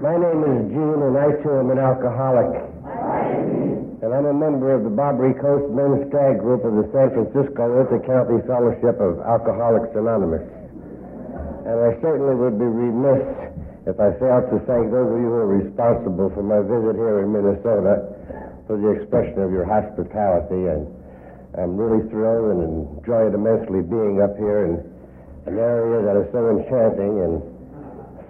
My name is Gene, and I too am an alcoholic. And I'm a member of the Barbary Coast Men's Stag Group of the San Francisco Inter-County Fellowship of Alcoholics Anonymous. And I certainly would be remiss if I failed to thank those of you who are responsible for my visit here in Minnesota for the expression of your hospitality. And I'm really thrilled and enjoy it immensely being up here in an area that is so enchanting and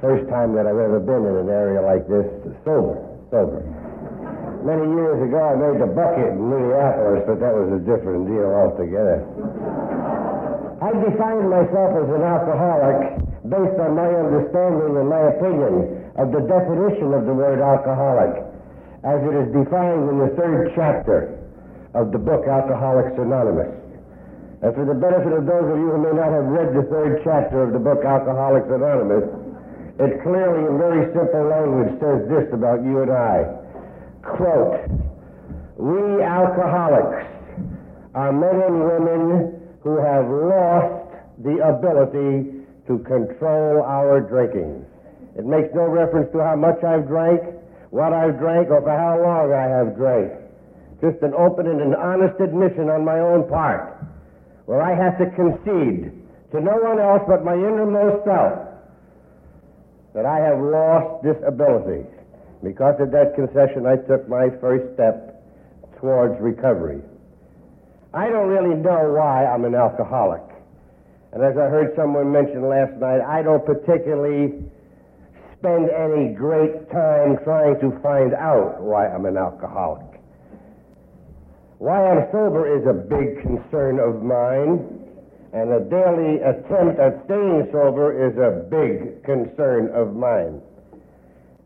first time that I've ever been in an area like this sober, sober. Many years ago, I made the bucket in Minneapolis, but that was a different deal altogether. I define myself as an alcoholic based on my understanding and my opinion of the definition of the word alcoholic as it is defined in the third chapter of the book Alcoholics Anonymous. And for the benefit of those of you who may not have read the third chapter of the book Alcoholics Anonymous, it clearly, in very simple language, says this about you and I. Quote, we alcoholics are men and women who have lost the ability to control our drinking. It makes no reference to how much I've drank, what I've drank, or for how long I have drank. Just an open and an honest admission on my own part, where I have to concede to no one else but my innermost self that I have lost this ability. Because of that concession, I took my first step towards recovery. I don't really know why I'm an alcoholic. And as I heard someone mention last night, I don't particularly spend any great time trying to find out why I'm an alcoholic. Why I'm sober is a big concern of mine, and a daily attempt at staying sober is a big concern of mine.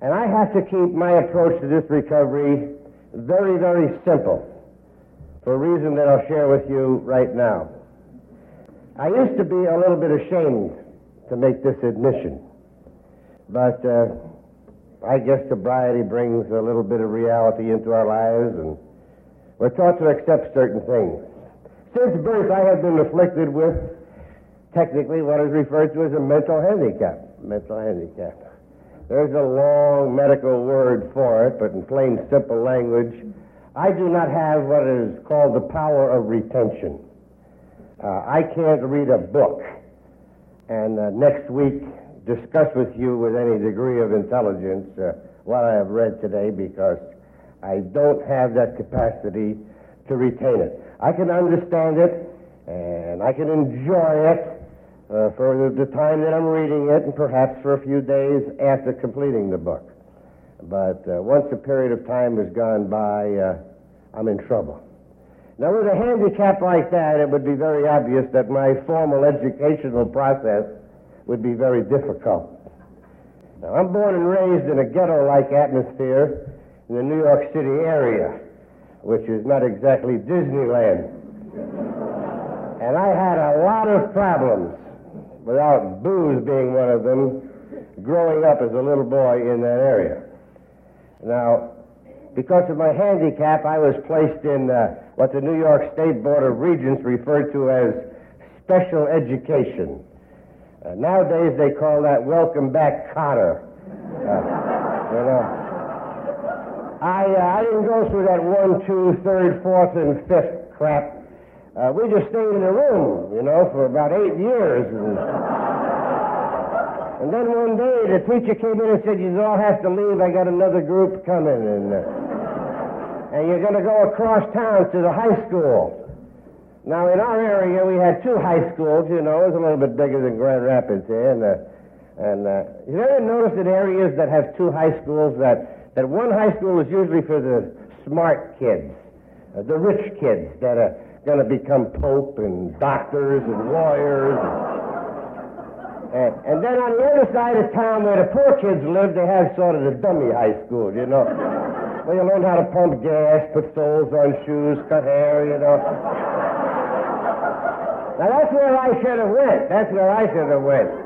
And I have to keep my approach to this recovery very, very simple for a reason that I'll share with you right now. I used to be a little bit ashamed to make this admission, but uh, I guess sobriety brings a little bit of reality into our lives, and we're taught to accept certain things. Since birth, I have been afflicted with technically what is referred to as a mental handicap. Mental handicap. There's a long medical word for it, but in plain, simple language, I do not have what is called the power of retention. Uh, I can't read a book and uh, next week discuss with you with any degree of intelligence uh, what I have read today because I don't have that capacity to retain it. I can understand it and I can enjoy it uh, for the, the time that I'm reading it and perhaps for a few days after completing the book. But uh, once a period of time has gone by, uh, I'm in trouble. Now, with a handicap like that, it would be very obvious that my formal educational process would be very difficult. Now, I'm born and raised in a ghetto like atmosphere in the New York City area, which is not exactly Disneyland. And I had a lot of problems, without booze being one of them, growing up as a little boy in that area. Now, because of my handicap, I was placed in uh, what the New York State Board of Regents referred to as special education. Uh, nowadays, they call that welcome back Kotter. Uh, you know, I, uh, I didn't go through that one, two, third, fourth, and fifth crap. Uh, we just stayed in a room, you know, for about eight years. And, and then one day the teacher came in and said, You all have to leave. I got another group coming. And, uh, and you're going to go across town to the high school. Now, in our area, we had two high schools, you know. It was a little bit bigger than Grand Rapids here. And, uh, and uh, you ever notice in areas that have two high schools that, that one high school is usually for the smart kids, uh, the rich kids that are going to become pope and doctors and lawyers. And, and then on the other side of town where the poor kids live, they have sort of the dummy high school, you know. Where you learn how to pump gas, put soles on shoes, cut hair, you know. Now that's where I should have went. That's where I should have went.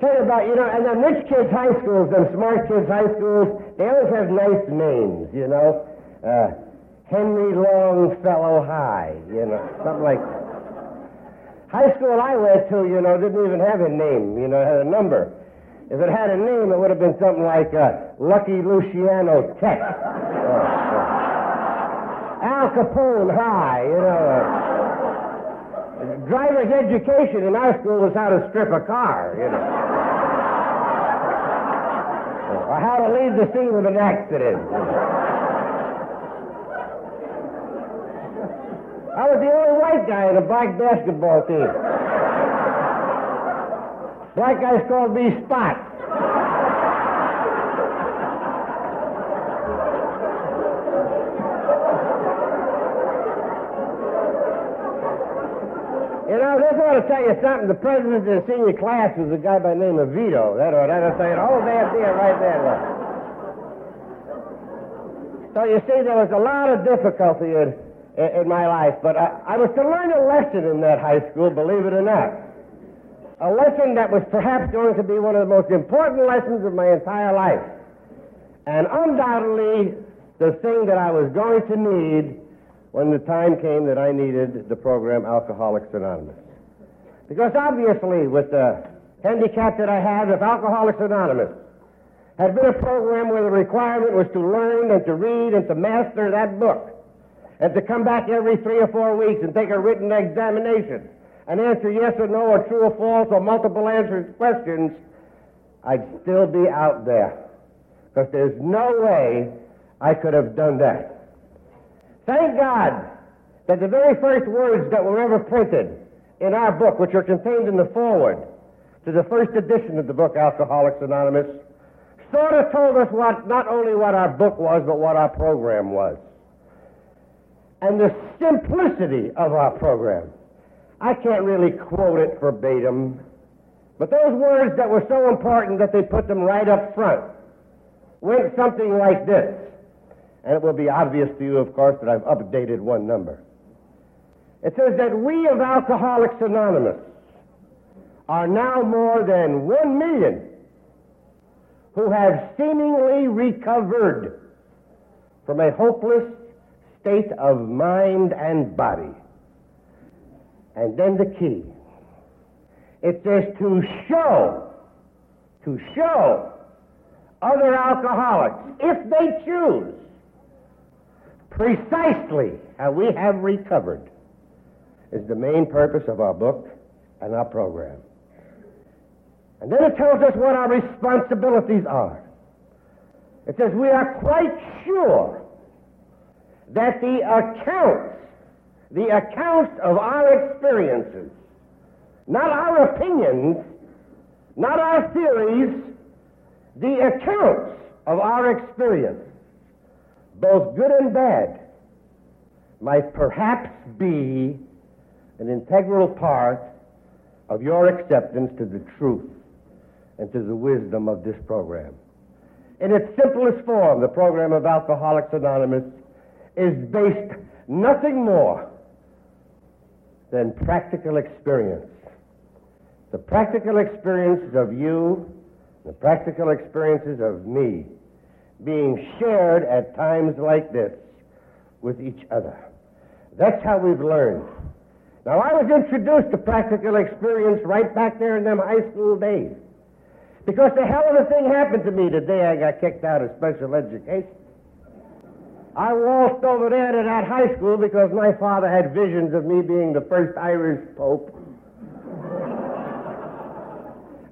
You about, you know, and the rich kids' high schools, them smart kids' high schools, they always have nice names, you know. Uh, Henry Longfellow High, you know, something like that. High school I went to, you know, didn't even have a name, you know, it had a number. If it had a name, it would have been something like uh, Lucky Luciano Tech. Al Capone High, you know. Uh, driver's education in our school was how to strip a car, you know. Or how to leave the scene of an accident. I was the only white guy in a black basketball team. Black guys called me Spot. Want to tell you something. The president of the senior class was a guy by the name of Vito. That or that'll tell you the whole damn deal right there. Look. So you see, there was a lot of difficulty in, in my life, but I, I was to learn a lesson in that high school, believe it or not. A lesson that was perhaps going to be one of the most important lessons of my entire life. And undoubtedly, the thing that I was going to need when the time came that I needed the program Alcoholics Anonymous. Because obviously, with the handicap that I have, if Alcoholics Anonymous had been a program where the requirement was to learn and to read and to master that book, and to come back every three or four weeks and take a written examination and answer yes or no or true or false or multiple answer questions, I'd still be out there. Because there's no way I could have done that. Thank God that the very first words that were ever printed in our book, which are contained in the foreword to the first edition of the book Alcoholics Anonymous, sort of told us what not only what our book was, but what our program was. And the simplicity of our program. I can't really quote it verbatim, but those words that were so important that they put them right up front went something like this. And it will be obvious to you, of course, that I've updated one number. It says that we of Alcoholics Anonymous are now more than one million who have seemingly recovered from a hopeless state of mind and body. And then the key. It says to show, to show other alcoholics, if they choose, precisely how we have recovered is the main purpose of our book and our program. And then it tells us what our responsibilities are. It says we are quite sure that the accounts, the accounts of our experiences, not our opinions, not our theories, the accounts of our experience, both good and bad, might perhaps be an integral part of your acceptance to the truth and to the wisdom of this program. In its simplest form, the program of Alcoholics Anonymous is based nothing more than practical experience. The practical experiences of you, the practical experiences of me, being shared at times like this with each other. That's how we've learned. Now, I was introduced to practical experience right back there in them high school days. Because the hell of a thing happened to me the day I got kicked out of special education. I waltzed over there to that high school because my father had visions of me being the first Irish pope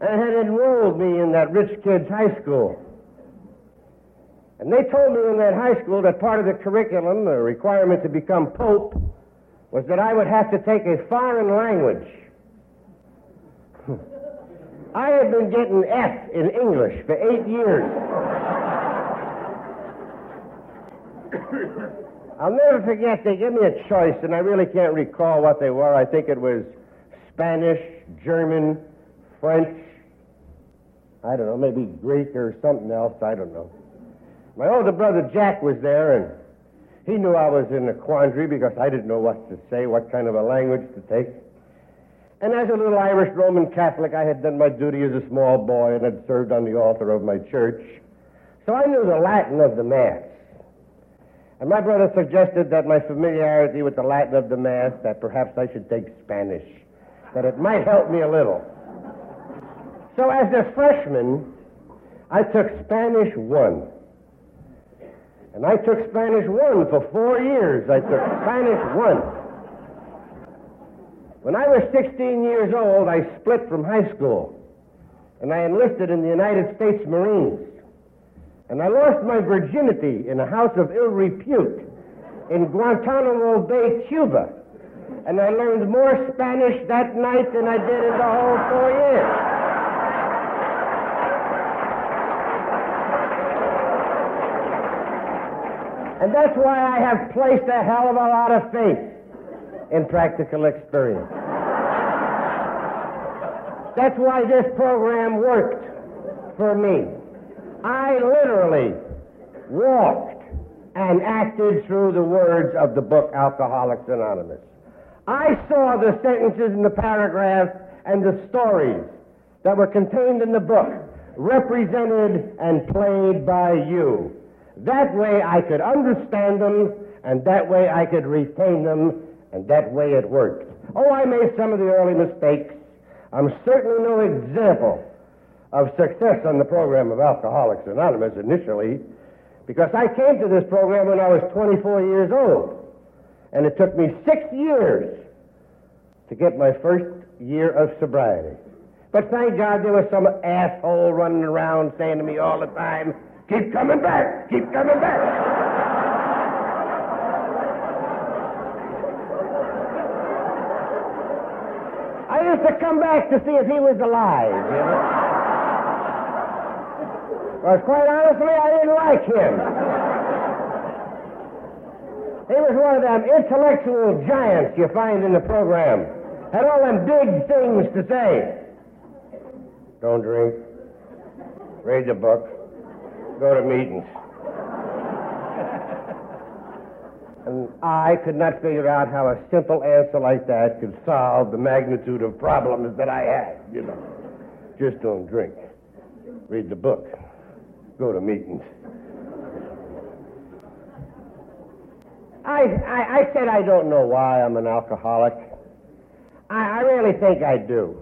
and had enrolled me in that rich kid's high school. And they told me in that high school that part of the curriculum, the requirement to become pope, was that I would have to take a foreign language. I had been getting F in English for eight years. I'll never forget, they gave me a choice, and I really can't recall what they were. I think it was Spanish, German, French, I don't know, maybe Greek or something else, I don't know. My older brother Jack was there, and he knew I was in a quandary because I didn't know what to say, what kind of a language to take. And as a little Irish Roman Catholic, I had done my duty as a small boy and had served on the altar of my church. So I knew the Latin of the Mass. And my brother suggested that my familiarity with the Latin of the Mass, that perhaps I should take Spanish, that it might help me a little. So as a freshman, I took Spanish 1. And I took Spanish 1 for four years. I took Spanish 1. When I was 16 years old, I split from high school. And I enlisted in the United States Marines. And I lost my virginity in a house of ill repute in Guantanamo Bay, Cuba. And I learned more Spanish that night than I did in the whole four years. And that's why I have placed a hell of a lot of faith in practical experience. That's why this program worked for me. I literally walked and acted through the words of the book Alcoholics Anonymous. I saw the sentences and the paragraphs and the stories that were contained in the book represented and played by you. That way I could understand them, and that way I could retain them, and that way it worked. Oh, I made some of the early mistakes. I'm certainly no example of success on the program of Alcoholics Anonymous initially, because I came to this program when I was 24 years old, and it took me six years to get my first year of sobriety. But thank God there was some asshole running around saying to me all the time, Keep coming back. Keep coming back. I used to come back to see if he was alive, you know. Because quite honestly, I didn't like him. He was one of them intellectual giants you find in the program. Had all them big things to say. Don't drink. Read the book go to meetings. and I could not figure out how a simple answer like that could solve the magnitude of problems that I had, you know. Just don't drink. Read the book. Go to meetings. I, I, I said I don't know why I'm an alcoholic. I, I really think I do.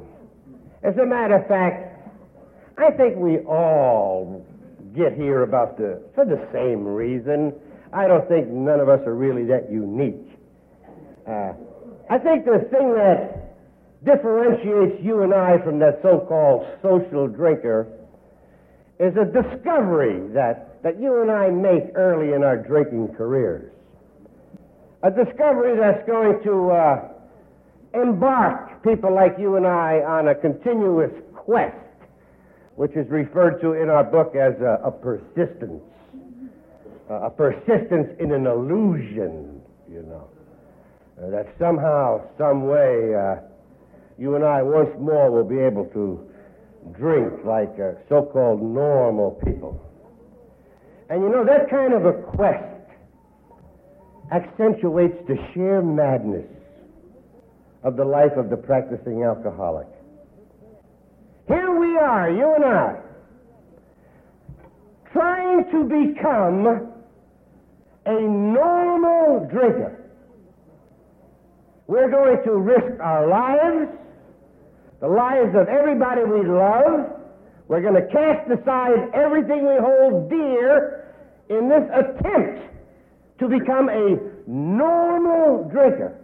As a matter of fact, I think we all get here about the for the same reason. I don't think none of us are really that unique. Uh, I think the thing that differentiates you and I from that so-called social drinker is a discovery that, that you and I make early in our drinking careers. A discovery that's going to uh, embark people like you and I on a continuous quest which is referred to in our book as a, a persistence. A persistence in an illusion, you know. Uh, that somehow, some way, uh, you and I once more will be able to drink like uh, so called normal people. And you know, that kind of a quest accentuates the sheer madness of the life of the practicing alcoholic. Are, you and I, trying to become a normal drinker. We're going to risk our lives, the lives of everybody we love. We're going to cast aside everything we hold dear in this attempt to become a normal drinker.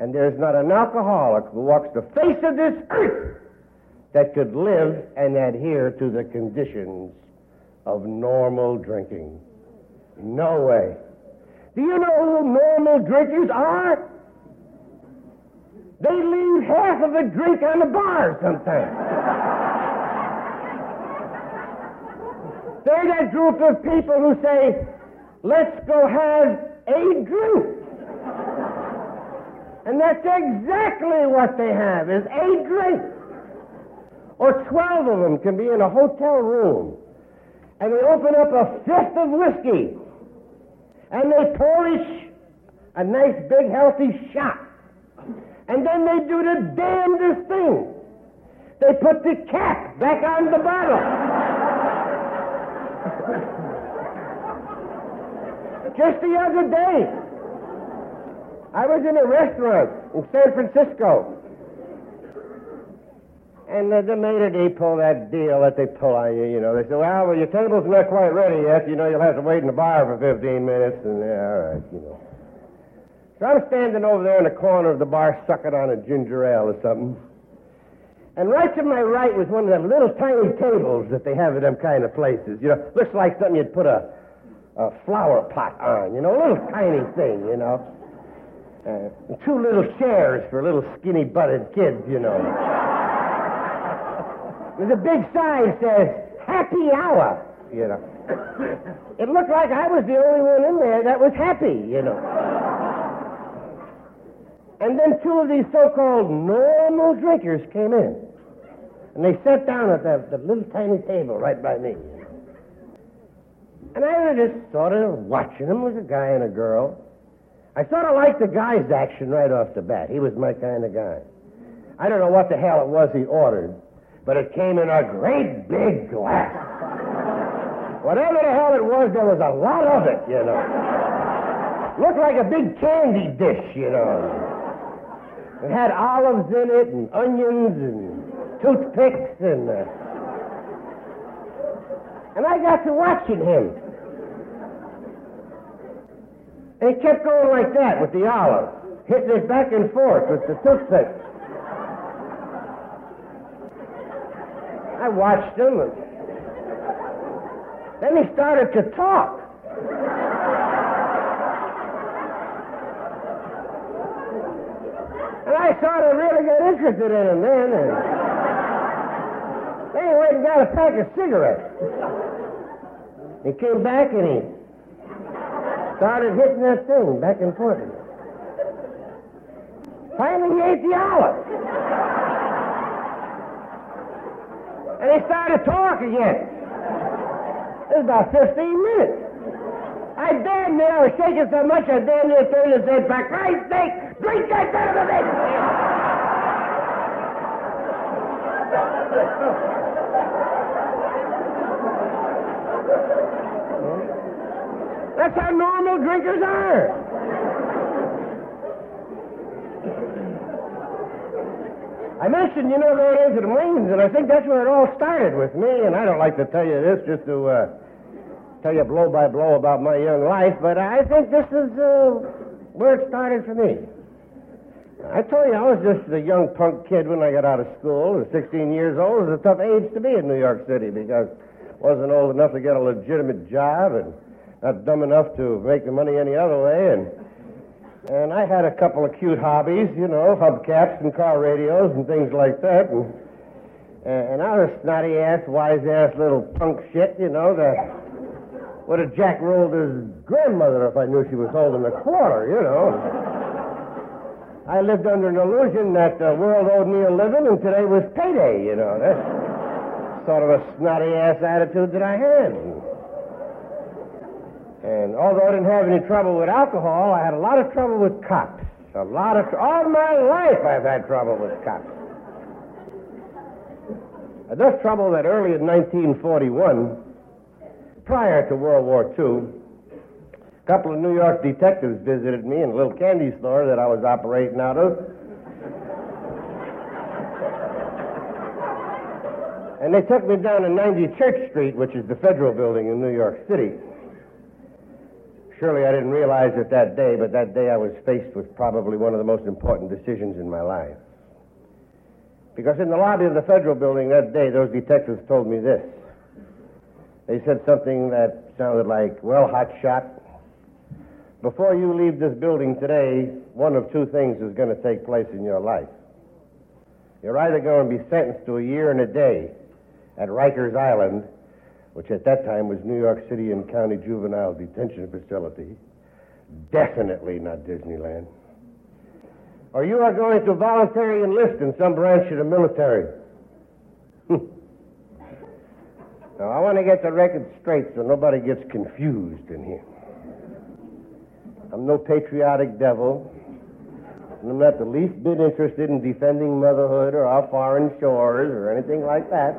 And there's not an alcoholic who walks the face of this earth that could live and adhere to the conditions of normal drinking. No way. Do you know who normal drinkers are? They leave half of a drink on the bar sometimes. They're that group of people who say, let's go have a drink. And that's exactly what they have, is a drink. Or 12 of them can be in a hotel room. And they open up a fifth of whiskey. And they polish a nice big healthy shot. And then they do the damnedest thing. They put the cap back on the bottle. Just the other day, I was in a restaurant in San Francisco. And uh, the d' pull that deal that they pull on you, you know. They say, well, well, your table's not quite ready yet. You know, you'll have to wait in the bar for 15 minutes. And, yeah, all right, you know. So I'm standing over there in the corner of the bar sucking on a ginger ale or something. And right to my right was one of them little tiny tables that they have at them kind of places. You know, looks like something you'd put a, a flower pot on, you know, a little tiny thing, you know. Uh, two little chairs for little skinny butted kids, you know. There's a big sign that says happy hour, you know. It looked like I was the only one in there that was happy, you know. And then two of these so-called normal drinkers came in. And they sat down at the, the little tiny table right by me. And I was just sort of watching them. was a guy and a girl. I sort of liked the guy's action right off the bat. He was my kind of guy. I don't know what the hell it was he ordered, but it came in a great big glass. Whatever the hell it was, there was a lot of it, you know. Looked like a big candy dish, you know. It had olives in it and onions and toothpicks and. Uh, and I got to watching him. And he kept going like that with the olive, hitting it back and forth with the toothpicks. I watched him, and then he started to talk. And I of really got interested in him then. And then he went and got a pack of cigarettes. He came back and he started hitting that thing back and forth. Finally, he ate the olive. And he started talking again. It was about 15 minutes. I damn near, was shaking so much, I damn near turned his head back. Christ's sake, Drink that of a bitch! That's how normal drinkers are. I mentioned, you know, going into the Marines, and I think that's where it all started with me. And I don't like to tell you this just to uh, tell you blow by blow about my young life, but I think this is uh, where it started for me. I told you, I was just a young punk kid when I got out of school. At 16 years old was a tough age to be in New York City because I wasn't old enough to get a legitimate job and not dumb enough to make the money any other way. And and I had a couple of cute hobbies, you know, hubcaps and car radios and things like that. And and I was a snotty ass, wise ass little punk shit, you know, that would have jack rolled his grandmother if I knew she was holding a quarter, you know. I lived under an illusion that the world owed me a living and today was payday, you know. That's sort of a snotty ass attitude that I had. And although I didn't have any trouble with alcohol, I had a lot of trouble with cops. A lot of, all my life I've had trouble with cops. Enough trouble that early in 1941, prior to World War II, a couple of New York detectives visited me in a little candy store that I was operating out of. And they took me down to 90 Church Street, which is the federal building in New York City. Surely I didn't realize it that day, but that day I was faced with probably one of the most important decisions in my life. Because in the lobby of the federal building that day, those detectives told me this. They said something that sounded like, well, hot shot, before you leave this building today, one of two things is going to take place in your life. You're either going to be sentenced to a year and a day at Rikers Island, which at that time was New York City and County Juvenile Detention Facility, definitely not Disneyland, or you are going to voluntarily enlist in some branch of the military. Hmm. now, I want to get the record straight so nobody gets confused in here. I'm no patriotic devil. And I'm not the least bit interested in defending motherhood or our foreign shores or anything like that.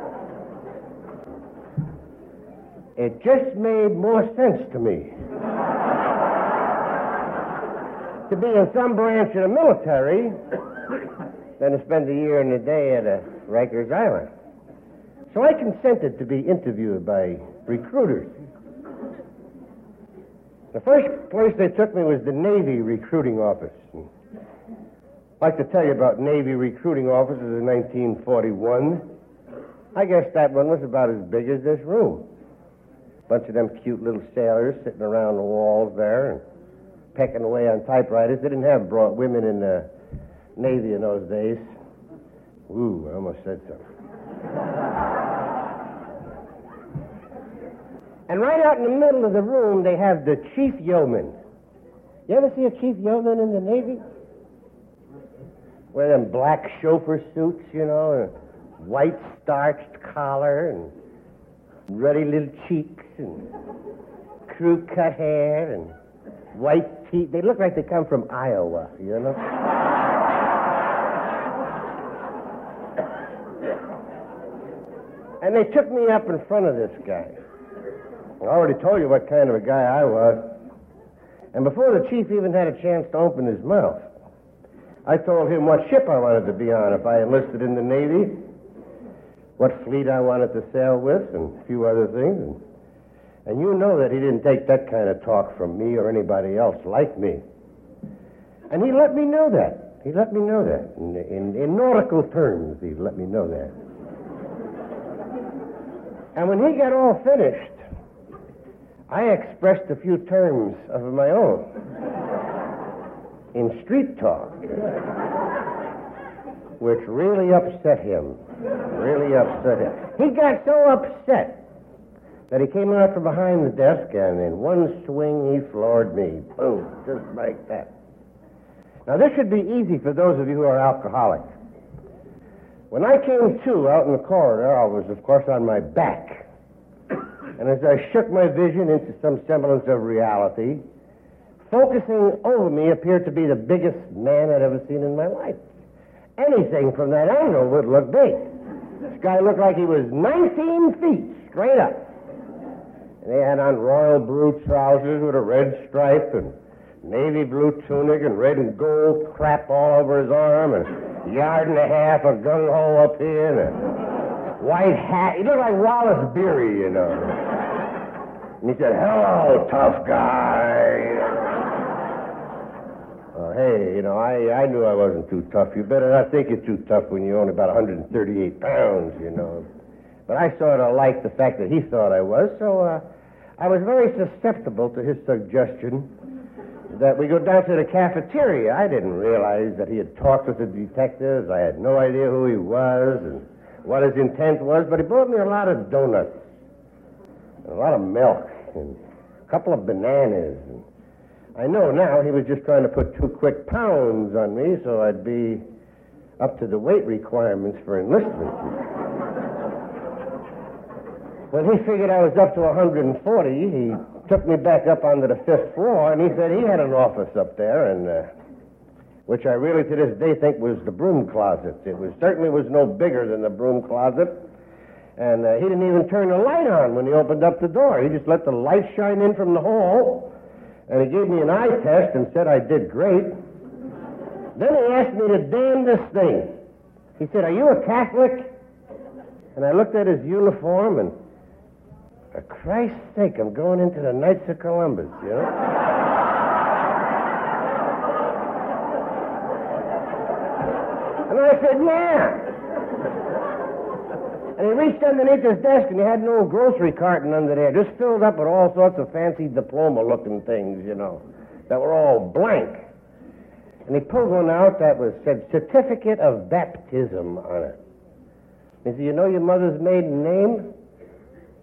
It just made more sense to me to be in some branch of the military than to spend a year and a day at a Rikers Island. So I consented to be interviewed by recruiters. The first place they took me was the Navy recruiting office. I'd like to tell you about Navy recruiting offices in 1941. I guess that one was about as big as this room. Bunch of them cute little sailors sitting around the walls there and pecking away on typewriters. They didn't have brought women in the Navy in those days. Ooh, I almost said something. and right out in the middle of the room, they have the chief yeoman. You ever see a chief yeoman in the Navy? Wear them black chauffeur suits, you know, and white starched collar and ruddy little cheeks and crew cut hair and white teeth. They look like they come from Iowa, you know? and they took me up in front of this guy. I already told you what kind of a guy I was. And before the chief even had a chance to open his mouth, I told him what ship I wanted to be on if I enlisted in the Navy, what fleet I wanted to sail with, and a few other things. And, and you know that he didn't take that kind of talk from me or anybody else like me. And he let me know that. He let me know that. In, in, in nautical terms, he let me know that. And when he got all finished, I expressed a few terms of my own in street talk, which really upset him. Really upset him. He got so upset that he came out from behind the desk and in one swing he floored me. Boom, just like that. Now, this should be easy for those of you who are alcoholics. When I came to out in the corridor, I was, of course, on my back. And as I shook my vision into some semblance of reality, focusing over me appeared to be the biggest man I'd ever seen in my life. Anything from that angle would look big. This guy looked like he was 19 feet straight up. He had on royal blue trousers with a red stripe and navy blue tunic and red and gold crap all over his arm and yard and a half of gung ho up here and a white hat. He looked like Wallace Beery, you know. And he said, Hello, tough guy. Oh, hey, you know, I, I knew I wasn't too tough. You better not think you're too tough when you're only about 138 pounds, you know. But I sort of liked the fact that he thought I was, so uh, I was very susceptible to his suggestion that we go down to the cafeteria. I didn't realize that he had talked with the detectives. I had no idea who he was and what his intent was, but he brought me a lot of donuts, a lot of milk, and a couple of bananas. And I know now he was just trying to put two quick pounds on me so I'd be up to the weight requirements for enlistment. When he figured I was up to 140, he took me back up onto the fifth floor, and he said he had an office up there, and uh, which I really to this day think was the broom closet. It was certainly was no bigger than the broom closet, and uh, he didn't even turn the light on when he opened up the door. He just let the light shine in from the hall, and he gave me an eye test and said I did great. Then he asked me to damn this thing. He said, "Are you a Catholic?" And I looked at his uniform and for Christ's sake, I'm going into the Knights of Columbus, you know? and I said, yeah. And he reached underneath his desk and he had an old grocery carton under there, just filled up with all sorts of fancy diploma looking things, you know, that were all blank. And he pulled one out that was said certificate of baptism on it. He said, You know your mother's maiden name?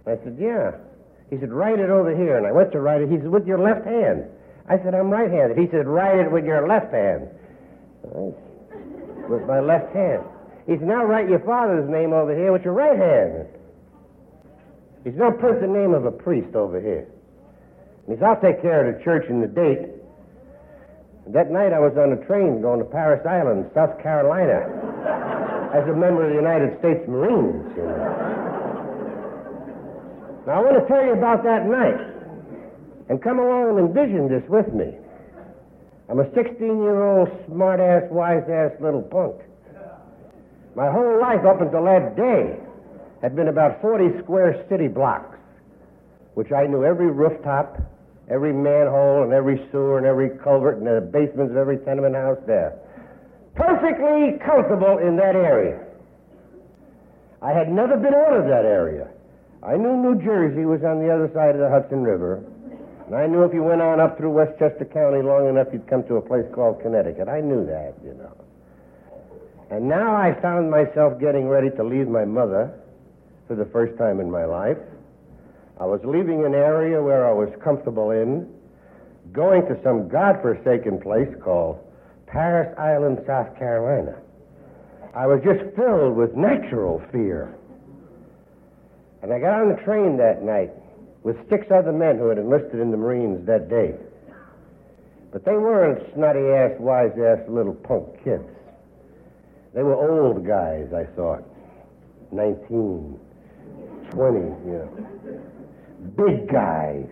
I said, Yeah. He said, Write it over here. And I went to write it. He said, With your left hand. I said, I'm right handed. He said, Write it with your left hand. With my left hand. He said, Now write your father's name over here with your right hand. He said, Now print the name of a priest over here. He said, I'll take care of the church and the date. That night I was on a train going to Parris Island, South Carolina, as a member of the United States Marines. You know. Now, I want to tell you about that night. And come along and envision this with me. I'm a 16 year old, smart ass, wise ass little punk. My whole life up until that day had been about 40 square city blocks, which I knew every rooftop, every manhole, and every sewer, and every culvert, and the basements of every tenement house there. Perfectly comfortable in that area. I had never been out of that area. I knew New Jersey was on the other side of the Hudson River, and I knew if you went on up through Westchester County long enough, you'd come to a place called Connecticut. I knew that, you know. And now I found myself getting ready to leave my mother for the first time in my life. I was leaving an area where I was comfortable in, going to some godforsaken place called Parris Island, South Carolina. I was just filled with natural fear. And I got on the train that night with six other men who had enlisted in the Marines that day. But they weren't snotty ass, wise ass little punk kids. They were old guys, I thought. 19, 20, you know. Big guys.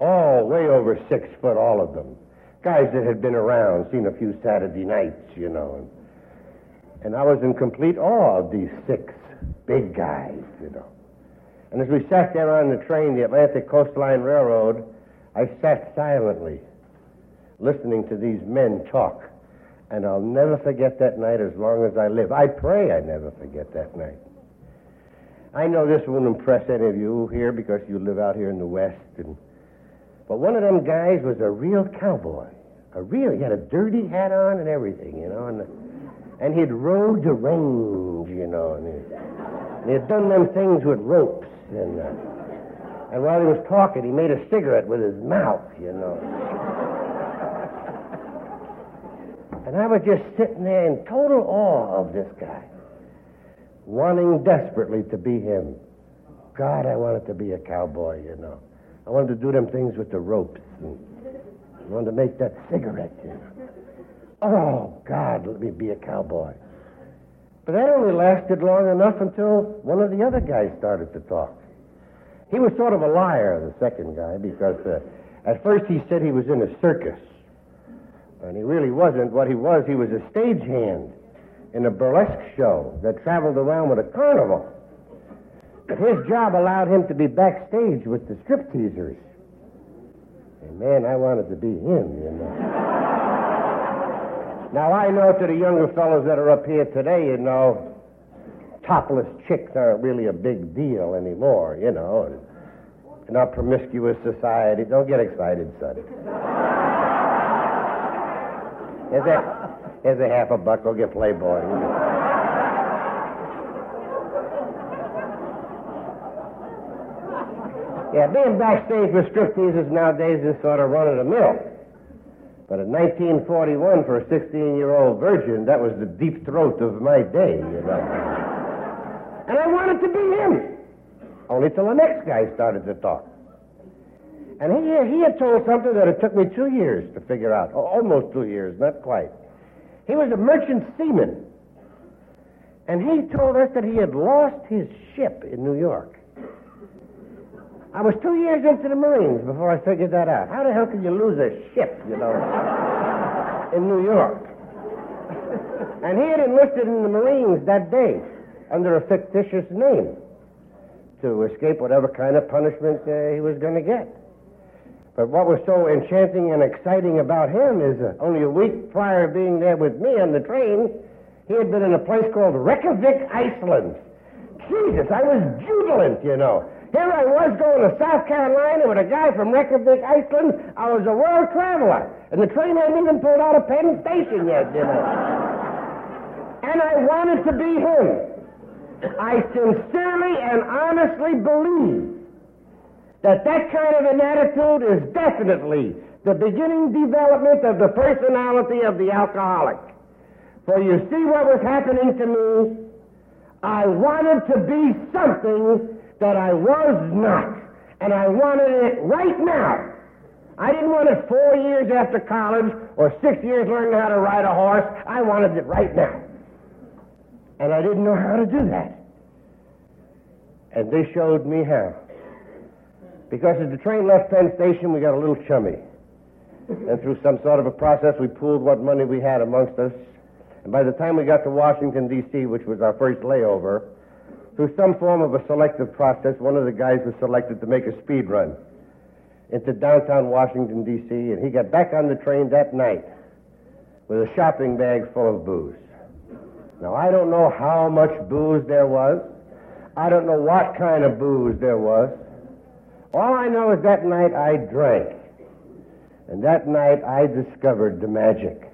All way over six foot, all of them. Guys that had been around, seen a few Saturday nights, you know. And, and I was in complete awe of these six big guys, you know. And as we sat there on the train, the Atlantic Coastline Railroad, I sat silently, listening to these men talk. And I'll never forget that night as long as I live. I pray I never forget that night. I know this won't impress any of you here because you live out here in the West. And, but one of them guys was a real cowboy. A real, he had a dirty hat on and everything, you know. And, and he'd rode the range, you know. And, he, and he'd done them things with ropes. And, uh, and while he was talking, he made a cigarette with his mouth, you know. and I was just sitting there in total awe of this guy wanting desperately to be him. God, I wanted to be a cowboy, you know. I wanted to do them things with the ropes and I wanted to make that cigarette, you know. Oh, God, let me be a cowboy. But that only lasted long enough until one of the other guys started to talk. He was sort of a liar, the second guy, because uh, at first he said he was in a circus. And he really wasn't. What he was, he was a stagehand in a burlesque show that traveled around with a carnival. But his job allowed him to be backstage with the stripteasers. And man, I wanted to be him, you know. now, I know to the younger fellows that are up here today, you know, topless chicks aren't really a big deal anymore, you know. And in our promiscuous society, don't get excited, son. Is that? Here's a half a buck. Go get Playboy. Yeah, being backstage with stripteasers nowadays is sort of run of the mill. But in 1941, for a 16 year old virgin, that was the deep throat of my day, you know. And I wanted to be him. Only till the next guy started to talk. And he, he had told something that it took me two years to figure out. Oh, almost two years, not quite. He was a merchant seaman. And he told us that he had lost his ship in New York. I was two years into the Marines before I figured that out. How the hell can you lose a ship, you know, in New York? and he had enlisted in the Marines that day under a fictitious name to escape whatever kind of punishment uh, he was going to get. But what was so enchanting and exciting about him is uh, only a week prior to being there with me on the train, he had been in a place called Reykjavik, Iceland. Jesus, I was jubilant, you know. Here I was going to South Carolina with a guy from Reykjavik, Iceland. I was a world traveler. And the train hadn't even pulled out of Penn Station yet, you know. and I wanted to be him. I sincerely and honestly believe that that kind of an attitude is definitely the beginning development of the personality of the alcoholic. For you see what was happening to me? I wanted to be something that I was not, and I wanted it right now. I didn't want it four years after college or six years learning how to ride a horse. I wanted it right now. And I didn't know how to do that. And they showed me how. Because as the train left Penn Station, we got a little chummy. And through some sort of a process, we pooled what money we had amongst us. And by the time we got to Washington, D.C., which was our first layover, through some form of a selective process, one of the guys was selected to make a speed run into downtown Washington, D.C., and he got back on the train that night with a shopping bag full of booze. Now, I don't know how much booze there was. I don't know what kind of booze there was. All I know is that night I drank. And that night I discovered the magic.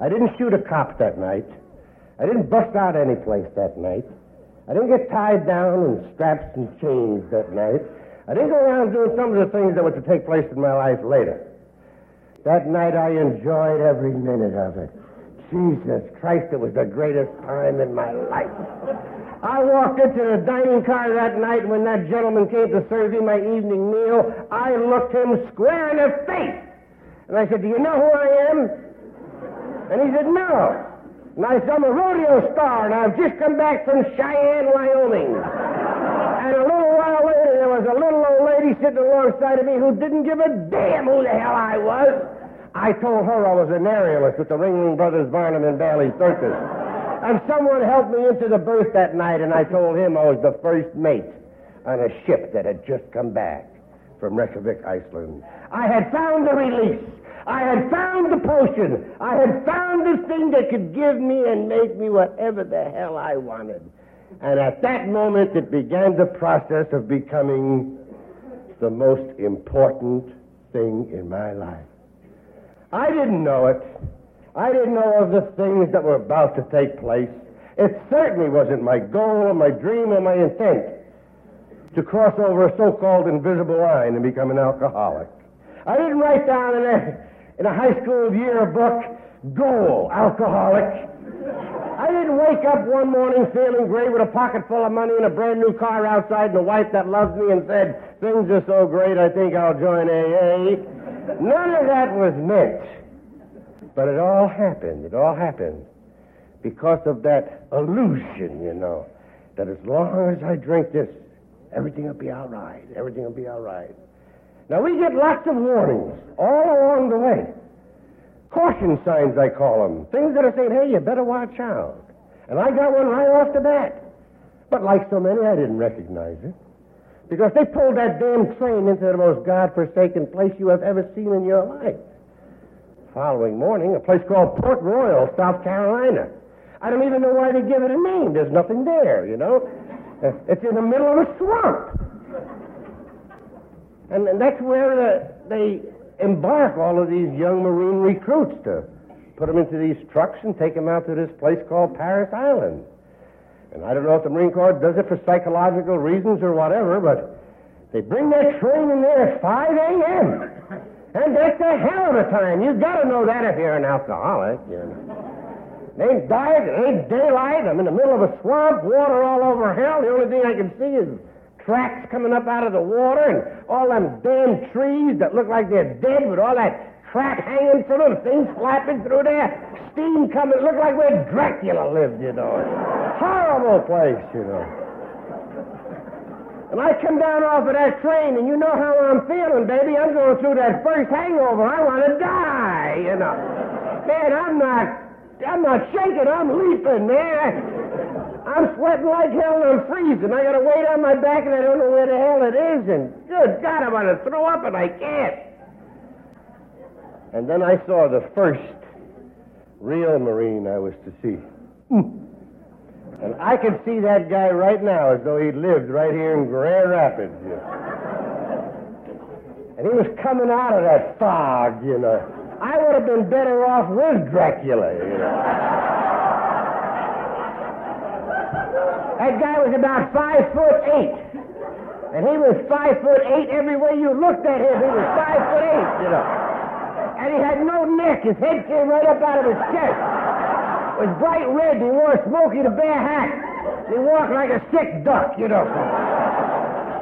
I didn't shoot a cop that night. I didn't bust out any place that night. I didn't get tied down in straps and chains that night. I didn't go around doing some of the things that were to take place in my life later. That night I enjoyed every minute of it. Jesus Christ, it was the greatest time in my life. I walked into the dining car that night when that gentleman came to serve me my evening meal. I looked him square in the face. And I said, Do you know who I am? And he said, No. And I said, I'm a rodeo star, and I've just come back from Cheyenne, Wyoming. and a little while later, there was a little old lady sitting alongside of me who didn't give a damn who the hell I was. I told her I was an aerialist with the Ringling Brothers Barnum and Bailey Circus. And someone helped me into the berth that night, and I told him I was the first mate on a ship that had just come back from Reykjavik, Iceland. I had found the release. I had found the potion. I had found the thing that could give me and make me whatever the hell I wanted. And at that moment, it began the process of becoming the most important thing in my life. I didn't know it. I didn't know of the things that were about to take place. It certainly wasn't my goal or my dream or my intent to cross over a so-called invisible line and become an alcoholic. I didn't write down in a, in a high school yearbook, goal, alcoholic. I didn't wake up one morning feeling great with a pocket full of money and a brand new car outside and a wife that loves me and said, things are so great, I think I'll join AA. None of that was meant. But it all happened. It all happened because of that illusion, you know, that as long as I drink this, everything will be all right. Everything will be all right. Now, we get lots of warnings all along the way. Caution signs, I call them. Things that are saying, hey, you better watch out. And I got one right off the bat. But like so many, I didn't recognize it. Because they pulled that damn train into the most God-forsaken place you have ever seen in your life. Following morning, a place called Port Royal, South Carolina. I don't even know why they give it a name. There's nothing there, you know. Uh, it's in the middle of a swamp. And, and that's where the, they embark all of these young Marine recruits to put them into these trucks and take them out to this place called Parris Island. And I don't know if the Marine Corps does it for psychological reasons or whatever, but they bring that train in there at 5 a.m. And that's a hell of a time. You've got to know that if you're an alcoholic. You know. Ain't dark, it ain't daylight. I'm in the middle of a swamp, water all over hell. The only thing I can see is tracks coming up out of the water and all them damn trees that look like they're dead with all that crap hanging from them, things flapping through there, steam coming. It looked like where Dracula lived, you know. Horrible place, you know. And I come down off of that train, and you know how I'm feeling, baby. I'm going through that first hangover. I want to die, you know. Man, I'm not, I'm not shaking. I'm leaping, man. I'm sweating like hell and I'm freezing. I got a weight on my back and I don't know where the hell it is. And good God, I want to throw up and I can't. And then I saw the first real Marine I was to see. Hmm. And I can see that guy right now as though he lived right here in Grand Rapids. You know. And he was coming out of that fog, you know. I would have been better off with Dracula, you know. That guy was about five foot eight. And he was five foot eight every way you looked at him. He was five foot eight, you know. And he had no neck. His head came right up out of his chest. It was bright red. He wore a Smokey the Bear hat. He walked like a sick duck, you know.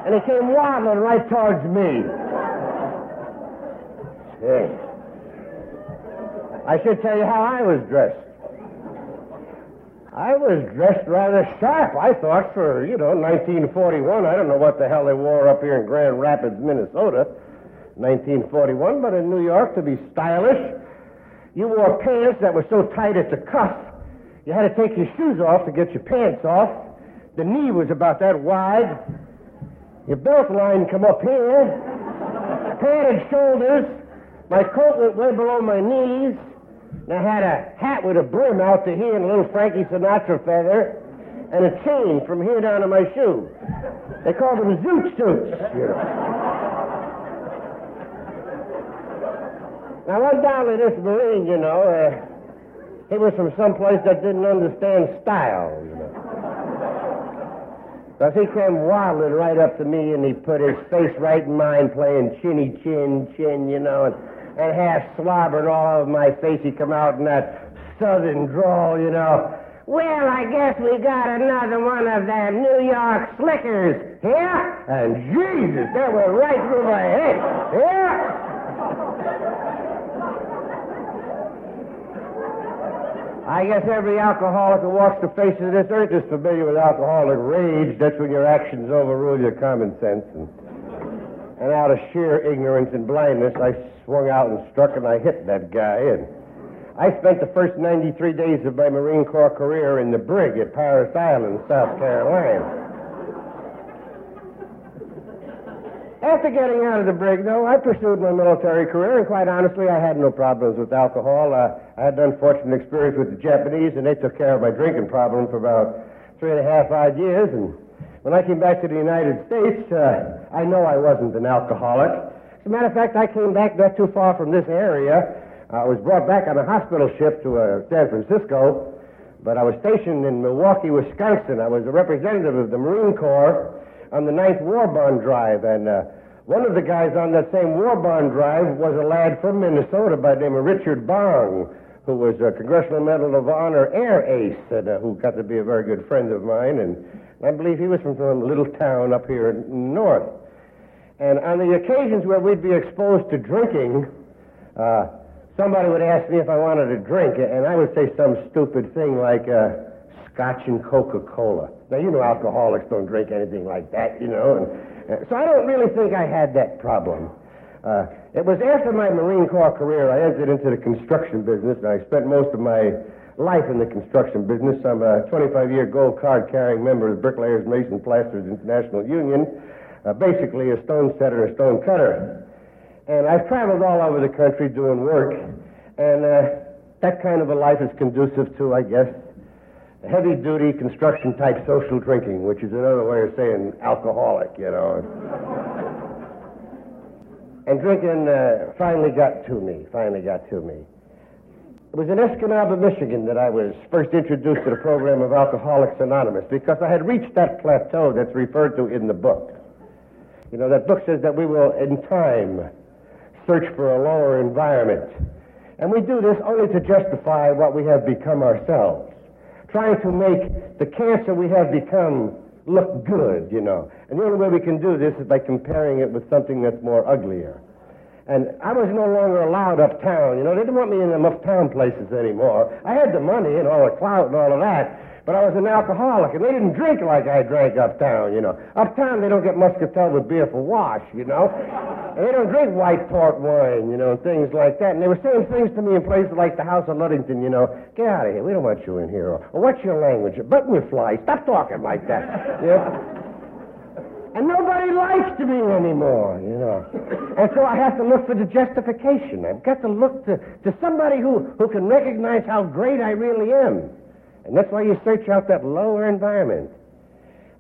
And he came waddling right towards me. Hey. I should tell you how I was dressed. I was dressed rather sharp, I thought, for, you know, 1941. I don't know what the hell they wore up here in Grand Rapids, Minnesota, 1941, but in New York, to be stylish, you wore pants that were so tight at the cuff you had to take your shoes off to get your pants off. The knee was about that wide. Your belt line come up here. Padded shoulders. My coat went way below my knees. And I had a hat with a brim out to here and a little Frankie Sinatra feather and a chain from here down to my shoe. They called them zoot suits. Now, one down to this Marine, you know, uh, he was from some place that didn't understand style, you know. Because he came waddling right up to me and he put his face right in mine playing chinny chin chin, you know, and, and half slobbering all over my face. He come out in that southern drawl, you know. Well, I guess we got another one of them New York slickers here. And Jesus, that went right through my head. Yeah. I guess every alcoholic who walks the face of this earth is familiar with alcoholic rage. That's when your actions overrule your common sense. And, and out of sheer ignorance and blindness, I swung out and struck and I hit that guy. And I spent the first 93 days of my Marine Corps career in the brig at Parris Island, South Carolina. After getting out of the brig, though, I pursued my military career, and quite honestly, I had no problems with alcohol. Uh, I had an unfortunate experience with the Japanese, and they took care of my drinking problem for about three and a half odd years. And when I came back to the United States, uh, I know I wasn't an alcoholic. As a matter of fact, I came back not too far from this area. I was brought back on a hospital ship to uh, San Francisco, but I was stationed in Milwaukee, Wisconsin. I was a representative of the Marine Corps on the Ninth War Bond Drive, and uh, one of the guys on that same war bond drive was a lad from Minnesota by the name of Richard Bong, who was a Congressional Medal of Honor air ace, and uh, who got to be a very good friend of mine, and I believe he was from some little town up here in north. And on the occasions where we'd be exposed to drinking, uh, somebody would ask me if I wanted a drink, and I would say some stupid thing like, uh, scotch and Coca-Cola. Now, you know alcoholics don't drink anything like that, you know. And, uh, so I don't really think I had that problem. Uh, it was after my Marine Corps career I entered into the construction business, and I spent most of my life in the construction business. I'm a 25-year gold card carrying member of the Bricklayers, Mason, Plasterers International Union, uh, basically a stone setter, a stone cutter. And I've traveled all over the country doing work, and uh, that kind of a life is conducive to, I guess, heavy duty construction type social drinking, which is another way of saying alcoholic, you know. And drinking uh, finally got to me, finally got to me. It was in Escanaba, Michigan that I was first introduced to the program of Alcoholics Anonymous because I had reached that plateau that's referred to in the book. You know, that book says that we will, in time, search for a lower environment. And we do this only to justify what we have become ourselves trying to make the cancer we have become look good, you know. And the only way we can do this is by comparing it with something that's more uglier. And I was no longer allowed uptown. You know, they didn't want me in them uptown places anymore. I had the money and all the clout and all of that, but I was an alcoholic, and they didn't drink like I drank uptown, you know. Uptown, they don't get muscatel with beer for wash, you know. And they don't drink white port wine, you know, and things like that. And they were saying things to me in places like the House of Ludington, you know. Get out of here. We don't want you in here. Or, or what's your language? Button your fly. Stop talking like that. Know? And nobody likes to be anymore, you know. And so I have to look for the justification. I've got to look to, to somebody who, who can recognize how great I really am. And that's why you search out that lower environment.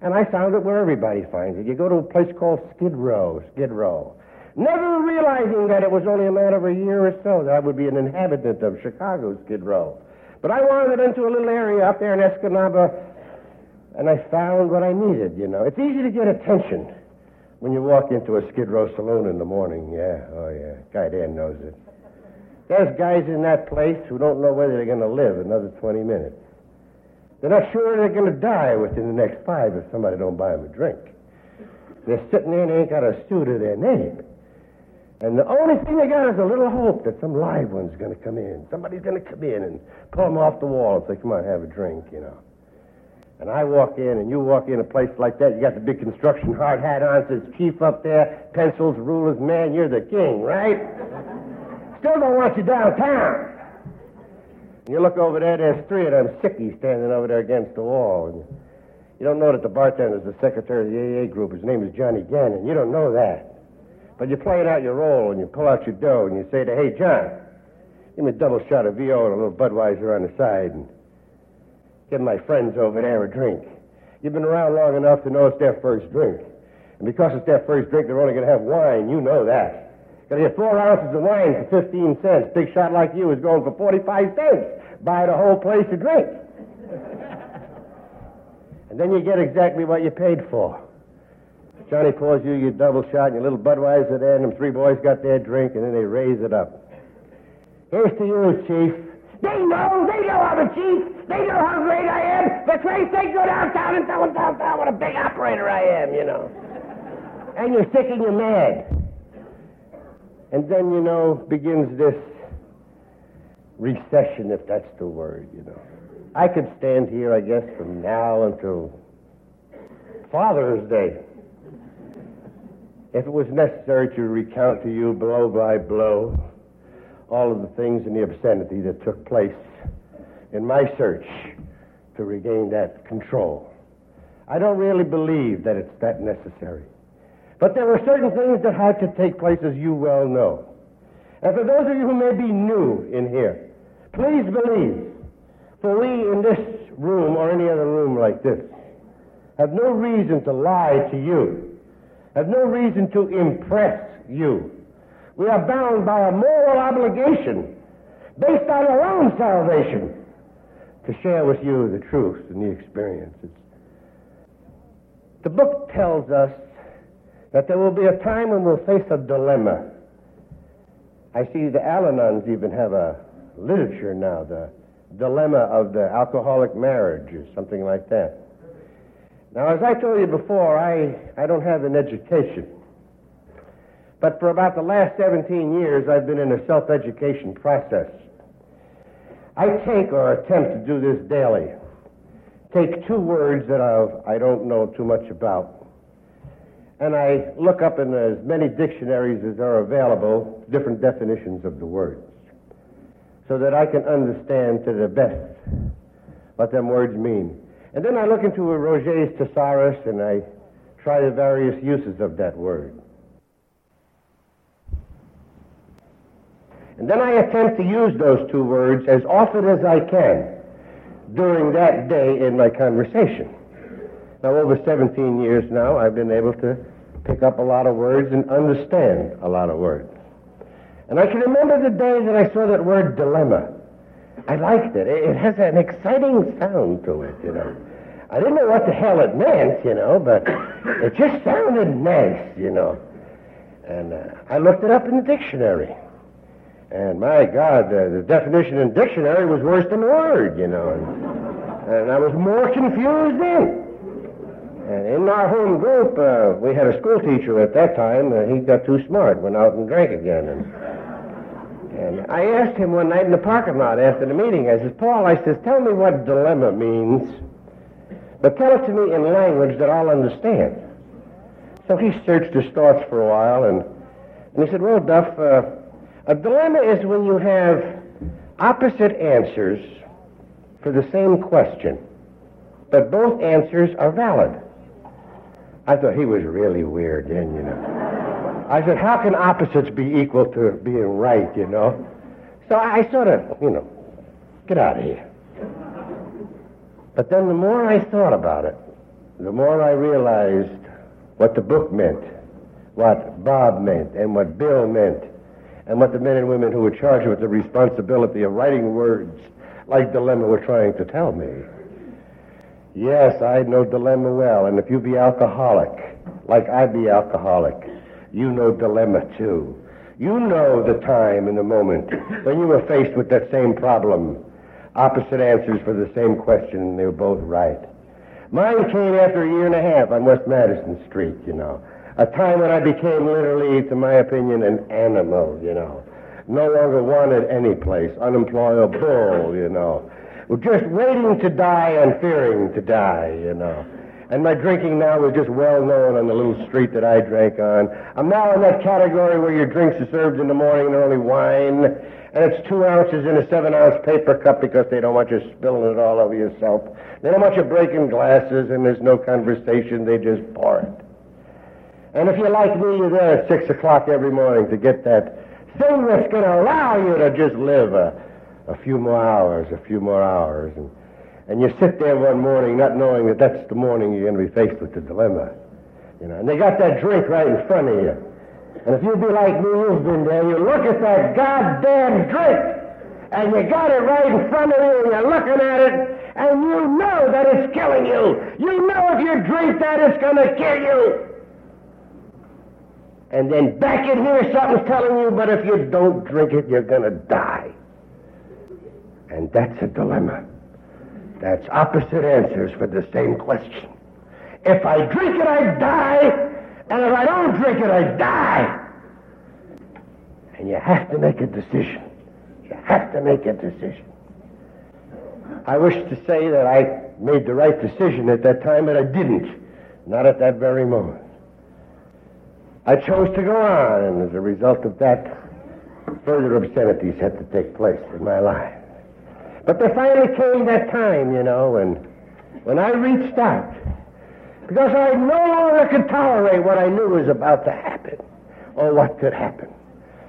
And I found it where everybody finds it. You go to a place called Skid Row, Skid Row. Never realizing that it was only a matter of a year or so that I would be an inhabitant of Chicago, Skid Row. But I wandered into a little area up there in Escanaba, and I found what I needed, you know. It's easy to get attention when you walk into a Skid Row saloon in the morning. Yeah, oh yeah. Guy there knows it. There's guys in that place who don't know whether they're going to live another 20 minutes. They're not sure they're going to die within the next five if somebody don't buy them a drink. They're sitting there and they ain't got a sou to their name. And the only thing they got is a little hope that some live one's going to come in. Somebody's going to come in and pull them off the wall and say, come on, have a drink, you know. And I walk in, and you walk in a place like that, you got the big construction hard hat on, says chief up there, pencils, rulers, man, you're the king, right? Still don't want you downtown. And you look over there, there's three of them sickies standing over there against the wall. And you don't know that the bartender's the secretary of the AA group. His name is Johnny Gannon. You don't know that. But you're playing out your role, and you pull out your dough, and you say to, hey, John, give me a double shot of VO and a little Budweiser on the side, and give my friends over there a drink. You've been around long enough to know it's their first drink. And because it's their first drink, they're only going to have wine. You know that. Going to get four ounces of wine for 15 cents. Big shot like you is going for 45 cents. Buy the whole place a drink. and then you get exactly what you paid for. Johnny pours you your double shot and your little Budweiser there, and them three boys got their drink, and then they raise it up. Here's to you, Chief. They know, they know I'm a chief. They know how great I am. The trace they go downtown and tell them downtown what a big operator I am, you know. And you're sick and you're mad. And then, you know, begins this recession, if that's the word, you know. I could stand here, I guess, from now until Father's Day. If it was necessary to recount to you blow by blow all of the things and the obscenity that took place in my search to regain that control. I don't really believe that it's that necessary. But there were certain things that had to take place, as you well know. And for those of you who may be new in here, please believe, for we in this room or any other room like this have no reason to lie to you, have no reason to impress you. We are bound by a moral obligation based on our own salvation to share with you the truth and the experiences. The book tells us that there will be a time when we'll face a dilemma. I see the Al-Anons even have a literature now, the dilemma of the alcoholic marriage or something like that. Now, as I told you before, I, I don't have an education. But for about the last 17 years, I've been in a self education process. I take or attempt to do this daily. Take two words that I've, I don't know too much about, and I look up in as many dictionaries as are available different definitions of the words so that I can understand to the best what them words mean. And then I look into a Roget's thesaurus and I try the various uses of that word. And then I attempt to use those two words as often as I can during that day in my conversation. Now, over 17 years now, I've been able to pick up a lot of words and understand a lot of words. And I can remember the day that I saw that word dilemma. I liked it. It has an exciting sound to it, you know. I didn't know what the hell it meant, you know, but it just sounded nice, you know. And uh, I looked it up in the dictionary. And my God, the, the definition in dictionary was worse than word, you know. And, and I was more confused then. And in our home group, uh, we had a school teacher at that time. Uh, he got too smart, went out and drank again. And, and I asked him one night in the parking lot after the meeting, I says, Paul, I says, tell me what dilemma means, but tell it to me in language that I'll understand. So he searched his thoughts for a while, and, and he said, well, Duff, uh, a dilemma is when you have opposite answers for the same question, but both answers are valid. I thought he was really weird then, you know. I said, how can opposites be equal to being right, you know? So I sort of, you know, get out of here. But then the more I thought about it, the more I realized what the book meant, what Bob meant, and what Bill meant, and what the men and women who were charged with the responsibility of writing words like Dilemma were trying to tell me. Yes, I know Dilemma well, and if you be alcoholic, like I be alcoholic, you know Dilemma too. You know the time and the moment when you were faced with that same problem, opposite answers for the same question, and they were both right. Mine came after a year and a half on West Madison Street, you know. A time when I became literally, to my opinion, an animal, you know. No longer wanted any place, unemployable, you know. Just waiting to die and fearing to die, you know. And my drinking now was just well known on the little street that I drank on. I'm now in that category where your drinks are served in the morning and only wine. And it's two ounces in a seven ounce paper cup because they don't want you spilling it all over yourself. They don't want you breaking glasses and there's no conversation. They just pour it. And if you're like me, you're there at six o'clock every morning to get that thing that's going to allow you to just live a, a few more hours, a few more hours. And, and you sit there one morning not knowing that that's the morning you're going to be faced with the dilemma. You know, and they got that drink right in front of you. And if you be like me, you've been there, you look at that goddamn drink, and you got it right in front of you, and you're looking at it, and you know that it's killing you. You know if you drink that, it's going to kill you. And then back in here, something's telling you, but if you don't drink it, you're going to die. And that's a dilemma. That's opposite answers for the same question. If I drink it, I die, and if I don't drink it, I die. And you have to make a decision. You have to make a decision. I wish to say that I made the right decision at that time, but I didn't. Not at that very moment. I chose to go on, and as a result of that, further obscenities had to take place in my life. But there finally came that time, you know, when, when I reached out, because I no longer could tolerate what I knew was about to happen, or what could happen.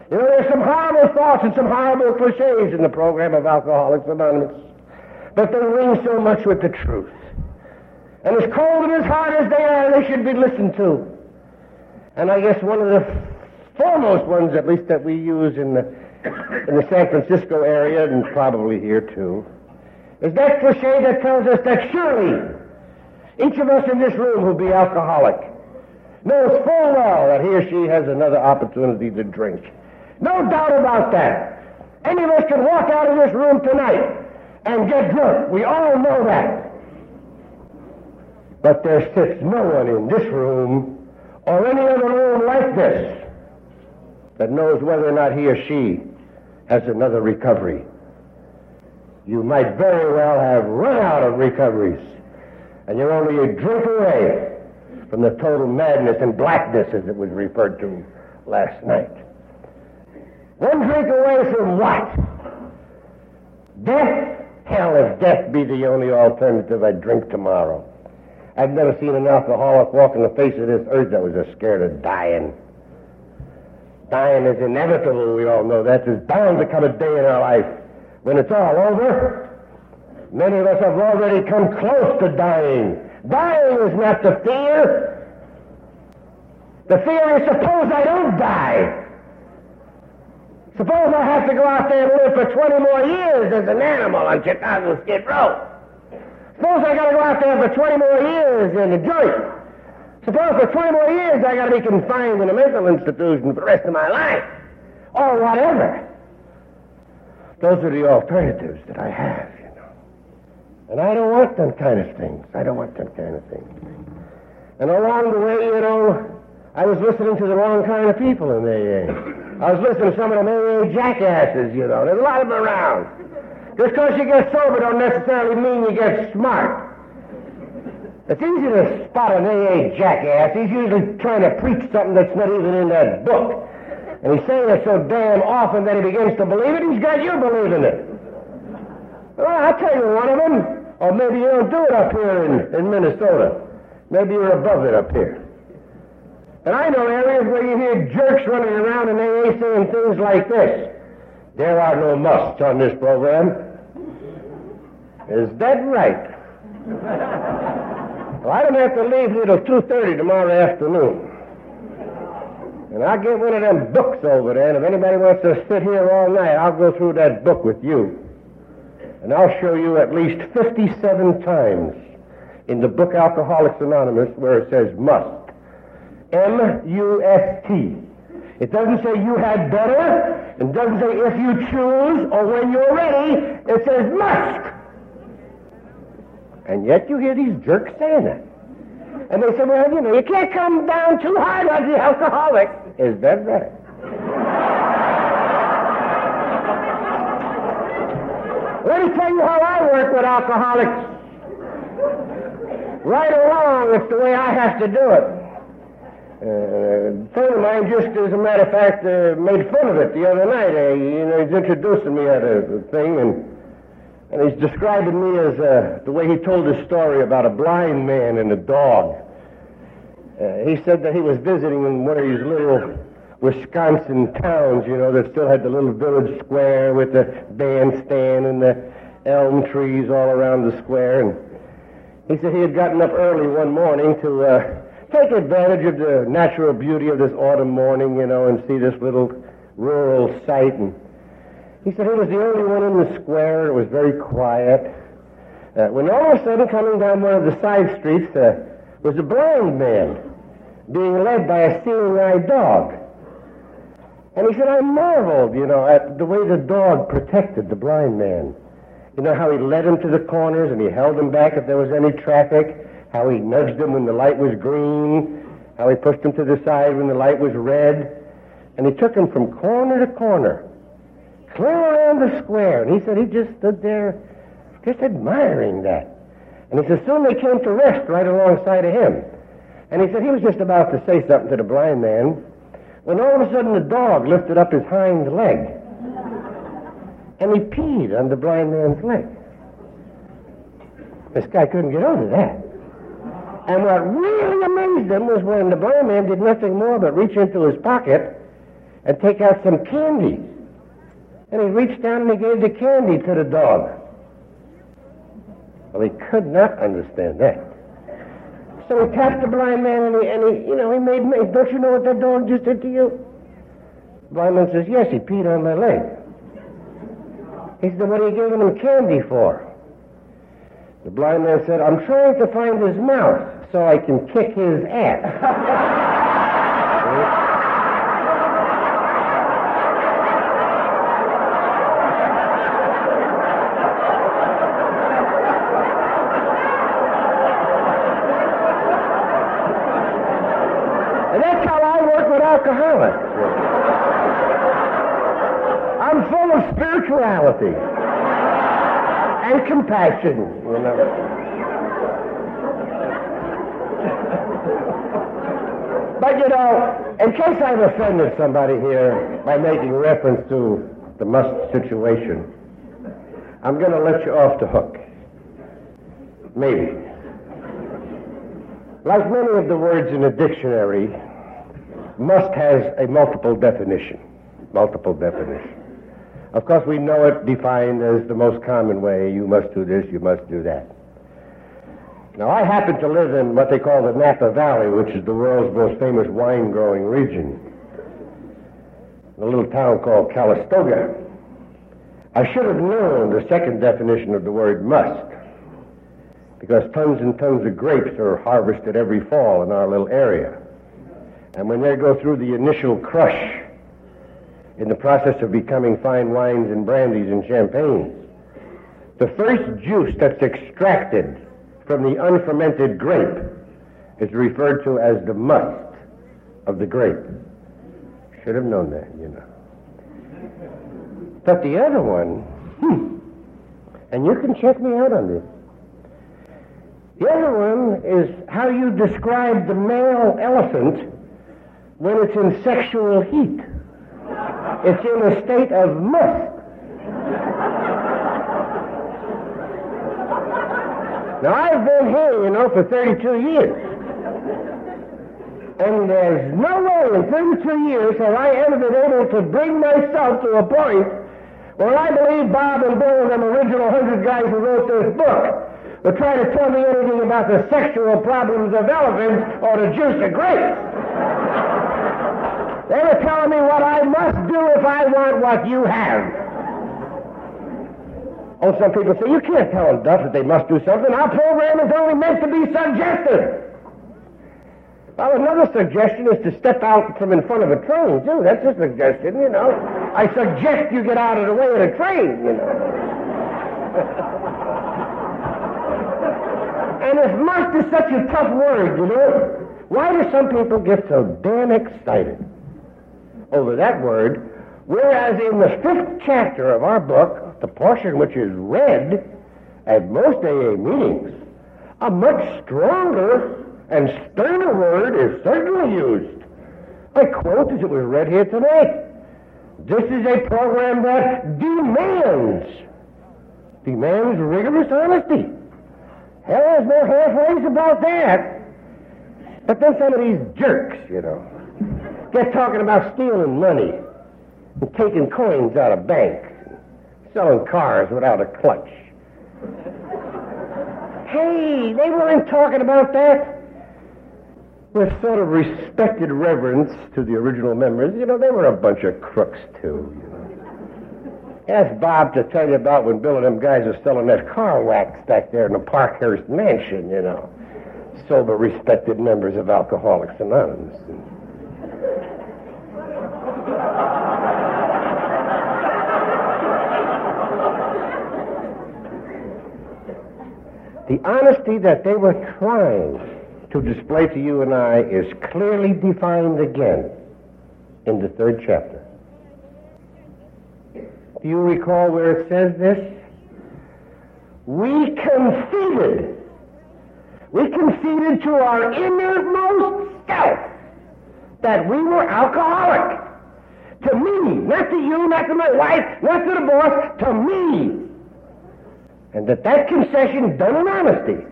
You know, there's some horrible thoughts and some horrible cliches in the program of Alcoholics Anonymous, but they ring so much with the truth. And as cold and as hard as they are, they should be listened to. And I guess one of the foremost ones, at least that we use in the, in the San Francisco area, and probably here too, is that cliche that tells us that surely each of us in this room who'll be alcoholic knows full well that he or she has another opportunity to drink. No doubt about that. Any of us can walk out of this room tonight and get drunk. We all know that. But there sits no one in this room or any other room like this that knows whether or not he or she has another recovery. You might very well have run out of recoveries, and you're only a drink away from the total madness and blackness, as it was referred to last night. One drink away from what? Death? Hell, if death be the only alternative, I'd drink tomorrow. I've never seen an alcoholic walk in the face of this earth that was as scared of dying. Dying is inevitable, we all know that. There's bound to come a day in our life when it's all over. Many of us have already come close to dying. Dying is not the fear. The fear is suppose I don't die. Suppose I have to go out there and live for 20 more years as an animal on Chicago Skid Row. Suppose I got to go out there for 20 more years in a joint. Suppose for 20 more years I got to be confined in a mental institution for the rest of my life. Or whatever. Those are the alternatives that I have, you know. And I don't want them kind of things. I don't want them kind of things. And along the way, you know, I was listening to the wrong kind of people in AA. I was listening to some of them AA jackasses, you know. There's a lot of them around. Just because you get sober don't necessarily mean you get smart. It's easy to spot an AA jackass. He's usually trying to preach something that's not even in that book. And he's saying it so damn often that he begins to believe it, he's got you believing it. Well, I'll tell you one of them. Or maybe you don't do it up here in, in Minnesota. Maybe you're above it up here. And I know areas where you hear jerks running around in AA saying things like this. There are no musts on this program. Is that right? well, I don't have to leave here till 2.30 tomorrow afternoon. And I'll get one of them books over there, and if anybody wants to sit here all night, I'll go through that book with you. And I'll show you at least 57 times in the book Alcoholics Anonymous where it says must. M-U-S-T. It doesn't say you had better. It doesn't say if you choose or when you're ready. It says must. And yet you hear these jerks saying that. And they say, well, you know, you can't come down too hard on the alcoholic. Is that right? Let me tell you how I work with alcoholics. right along. It's the way I have to do it. Uh, a friend of mine just, as a matter of fact, uh, made fun of it the other night. Uh, you know, he's introducing me at a, a thing, and and he's describing me as uh, the way he told his story about a blind man and a dog. Uh, he said that he was visiting in one of these little Wisconsin towns, you know, that still had the little village square with the bandstand and the elm trees all around the square. And he said he had gotten up early one morning to uh, take advantage of the natural beauty of this autumn morning, you know, and see this little rural site. And he said he was the only one in the square. It was very quiet. Uh, when all of a sudden, coming down one of the side streets, uh, was a blind man being led by a seeing-eyed dog. And he said, I marveled, you know, at the way the dog protected the blind man. You know how he led him to the corners and he held him back if there was any traffic, how he nudged him when the light was green, how he pushed him to the side when the light was red. And he took him from corner to corner, clear around the square. And he said he just stood there just admiring that. And he said, soon they came to rest right alongside of him. And he said he was just about to say something to the blind man when all of a sudden the dog lifted up his hind leg and he peed on the blind man's leg. This guy couldn't get over that. And what really amazed him was when the blind man did nothing more but reach into his pocket and take out some candy. And he reached down and he gave the candy to the dog. Well, he could not understand that. So he tapped the blind man and he, and he you know, he made, made, don't you know what that dog just did to you? Blind man says, yes, he peed on my leg. He said, what are you giving him candy for? The blind man said, I'm trying to find his mouth so I can kick his ass. I'm full of spirituality and compassion. But you know, in case I've offended somebody here by making reference to the must situation, I'm going to let you off the hook. Maybe. Like many of the words in a dictionary, must has a multiple definition. Multiple definition. Of course, we know it defined as the most common way you must do this, you must do that. Now, I happen to live in what they call the Napa Valley, which is the world's most famous wine growing region. in A little town called Calistoga. I should have known the second definition of the word must, because tons and tons of grapes are harvested every fall in our little area. And when they go through the initial crush in the process of becoming fine wines and brandies and champagnes, the first juice that's extracted from the unfermented grape is referred to as the must of the grape. Should have known that, you know. But the other one, hmm, and you can check me out on this. The other one is how you describe the male elephant when it's in sexual heat. It's in a state of must. Now, I've been here, you know, for 32 years. And there's no way in 32 years have I ever been able to bring myself to a point where I believe Bob and Bill and them original 100 guys who wrote this book would try to tell me anything about the sexual problems of elephants or the juice of grapes. They were telling me what I must do if I want what you have. Oh, some people say, you can't tell them, Duff, that they must do something. Our program is only meant to be suggestive. Well, another suggestion is to step out from in front of a train, too. That's a suggestion, you know. I suggest you get out of the way of the train, you know. and if must is such a tough word, you know, why do some people get so damn excited? Over that word, whereas in the fifth chapter of our book, the portion which is read at most AA meetings, a much stronger and sterner word is certainly used. I quote as it was read here tonight. This is a program that demands, demands rigorous honesty. Hell, there's no halfways about that. But then some of these jerks, you know, get talking about stealing money and taking coins out of banks, selling cars without a clutch. Hey, they weren't talking about that with sort of respected reverence to the original members. You know, they were a bunch of crooks, too. You know. Ask Bob to tell you about when Bill and them guys are selling that car wax back there in the Parkhurst mansion, you know. Sober, respected members of Alcoholics Anonymous. The honesty that they were trying to display to you and I is clearly defined again in the third chapter. Do you recall where it says this? We conceded. We conceded to our innermost self that we were alcoholic. To me, not to you, not to my wife, not to the boss, to me. And that that concession done in honesty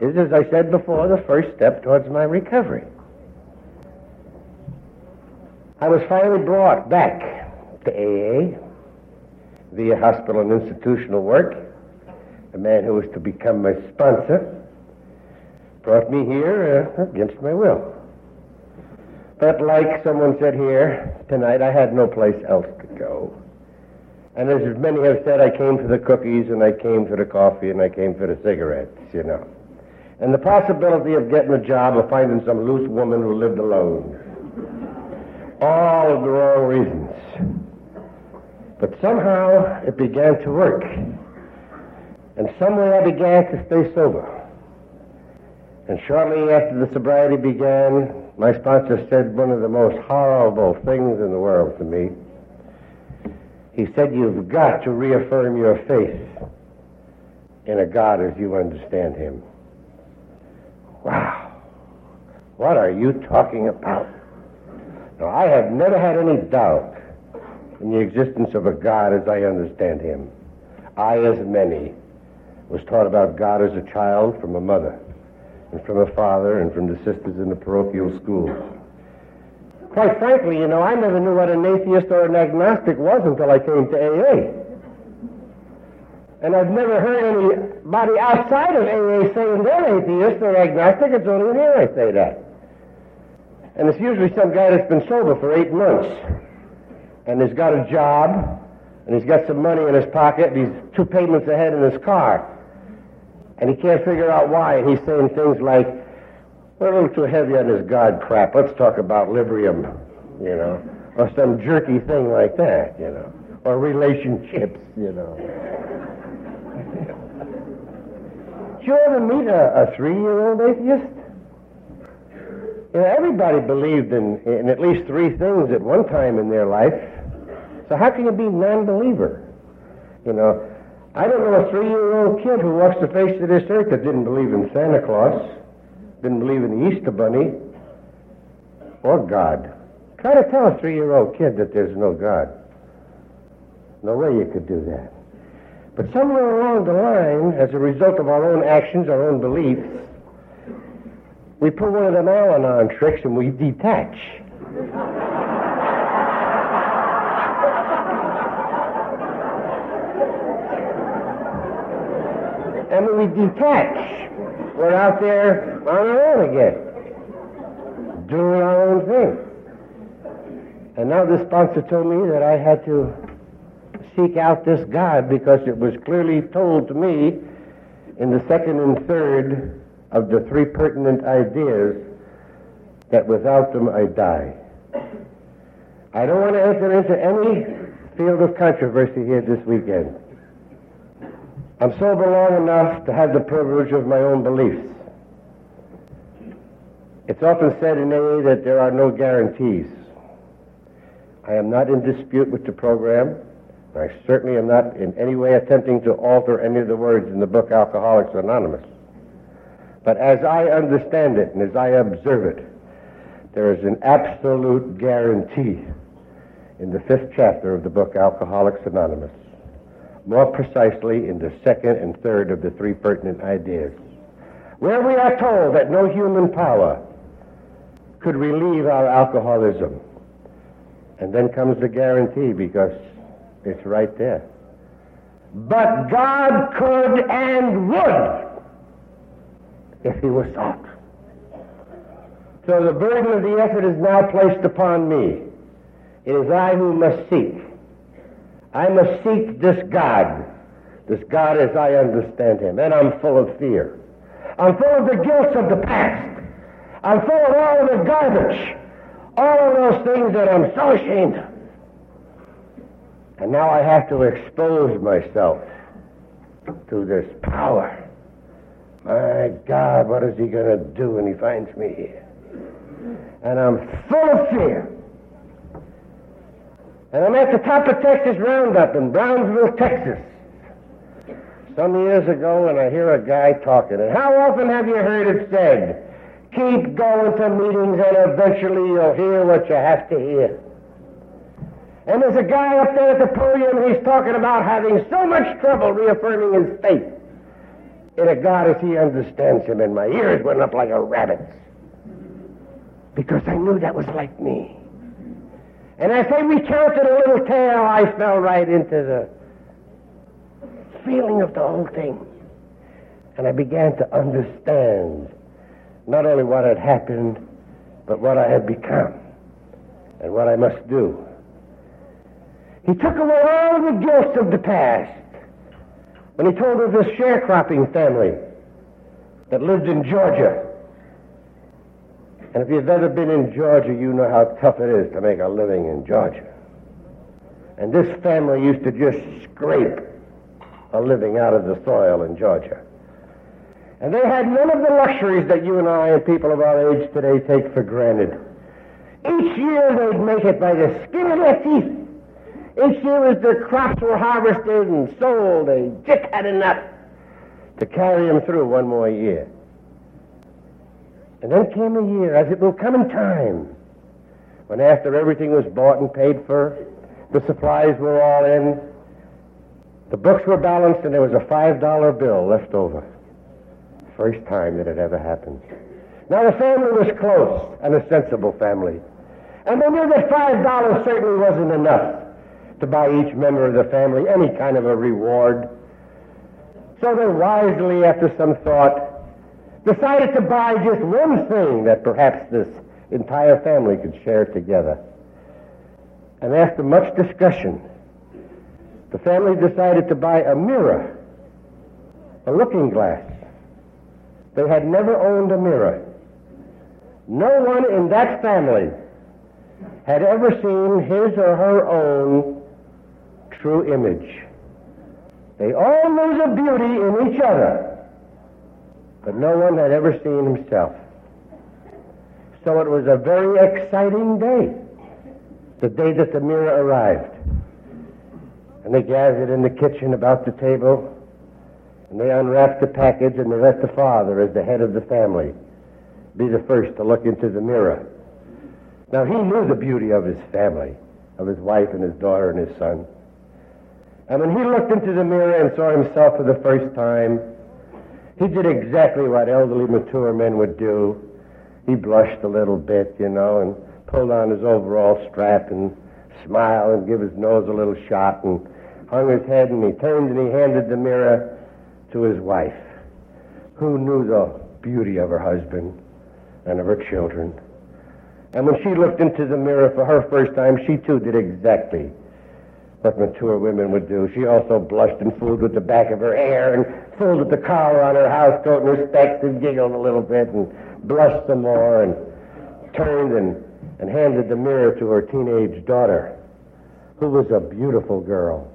is, as I said before, the first step towards my recovery. I was finally brought back to AA via hospital and institutional work. A man who was to become my sponsor brought me here uh, against my will. But like someone said here tonight, I had no place else to go. And as many have said, I came for the cookies and I came for the coffee and I came for the cigarettes, you know and the possibility of getting a job or finding some loose woman who lived alone. All of the wrong reasons. But somehow it began to work. And some way I began to stay sober. And shortly after the sobriety began, my sponsor said one of the most horrible things in the world to me. He said, You've got to reaffirm your faith in a God as you understand him. Wow. What are you talking about? Now, I have never had any doubt in the existence of a God as I understand him. I, as many, was taught about God as a child from a mother, and from a father, and from the sisters in the parochial schools. Quite frankly, you know, I never knew what an atheist or an agnostic was until I came to AA. And I've never heard anybody outside of AA saying they're atheist or agnostic. It's only here I say that. And it's usually some guy that's been sober for eight months and has got a job and he's got some money in his pocket and he's two payments ahead in his car. And he can't figure out why. And he's saying things like, we're a little too heavy on this God crap. Let's talk about Librium, you know, or some jerky thing like that, you know, or relationships, you know. Did you ever meet a, a three-year-old atheist? You know, everybody believed in, in at least three things at one time in their life. So how can you be non-believer? You know, I don't know a three-year-old kid who walks the face of this earth that didn't believe in Santa Claus, didn't believe in the Easter Bunny, or God. Try to tell a three-year-old kid that there's no God. No way you could do that. But somewhere along the line, as a result of our own actions, our own beliefs, we pull one of them Al-Anon tricks and we detach. and we detach, we're out there on our own again, doing our own thing. And now the sponsor told me that I had to seek out this God because it was clearly told to me in the second and third of the three pertinent ideas that without them I die. I don't want to enter into any field of controversy here this weekend. I'm sober long enough to have the privilege of my own beliefs. It's often said in AA that there are no guarantees. I am not in dispute with the program. I certainly am not in any way attempting to alter any of the words in the book Alcoholics Anonymous. But as I understand it and as I observe it, there is an absolute guarantee in the fifth chapter of the book Alcoholics Anonymous, more precisely in the second and third of the three pertinent ideas, where we are told that no human power could relieve our alcoholism. And then comes the guarantee because it's right there. But God could and would if he was sought. So the burden of the effort is now placed upon me. It is I who must seek. I must seek this God, this God as I understand him. And I'm full of fear. I'm full of the guilt of the past. I'm full of all of the garbage, all of those things that I'm so ashamed of. And now I have to expose myself to this power. My God, what is he going to do when he finds me here? And I'm full of fear. And I'm at the top of Texas Roundup in Brownsville, Texas. Some years ago, and I hear a guy talking. And how often have you heard it said, keep going to meetings and eventually you'll hear what you have to hear? And there's a guy up there at the podium, he's talking about having so much trouble reaffirming his faith in a God as he understands him, and my ears went up like a rabbit's because I knew that was like me. And as they recounted a little tale, I fell right into the feeling of the whole thing. And I began to understand not only what had happened, but what I had become and what I must do. He took away all the guilt of the past when he told of this sharecropping family that lived in Georgia and if you've ever been in Georgia, you know how tough it is to make a living in Georgia. And this family used to just scrape a living out of the soil in Georgia. And they had none of the luxuries that you and I and people of our age today take for granted. Each year they'd make it by the skin of their teeth. Each year as the crops were harvested and sold, they just had enough to carry them through one more year. And then came a year, as it will come in time, when after everything was bought and paid for, the supplies were all in, the books were balanced, and there was a $5 bill left over. First time that it ever happened. Now the family was close and a sensible family. And they knew that $5 certainly wasn't enough to buy each member of the family any kind of a reward. So they wisely, after some thought, decided to buy just one thing that perhaps this entire family could share together. And after much discussion, the family decided to buy a mirror, a looking glass. They had never owned a mirror. No one in that family had ever seen his or her own true image. They all knew the beauty in each other but no one had ever seen himself. So it was a very exciting day, the day that the mirror arrived. And they gathered in the kitchen about the table, and they unwrapped the package, and they let the father, as the head of the family, be the first to look into the mirror. Now, he knew the beauty of his family, of his wife and his daughter and his son. And when he looked into the mirror and saw himself for the first time, he did exactly what elderly, mature men would do. He blushed a little bit, you know, and pulled on his overall strap and smiled and gave his nose a little shot and hung his head and he turned and he handed the mirror to his wife, who knew the beauty of her husband and of her children. And when she looked into the mirror for her first time, she too did exactly what mature women would do. She also blushed and fooled with the back of her hair and fooled with the collar on her house coat and her specs and giggled a little bit and blushed some more and turned and, and handed the mirror to her teenage daughter, who was a beautiful girl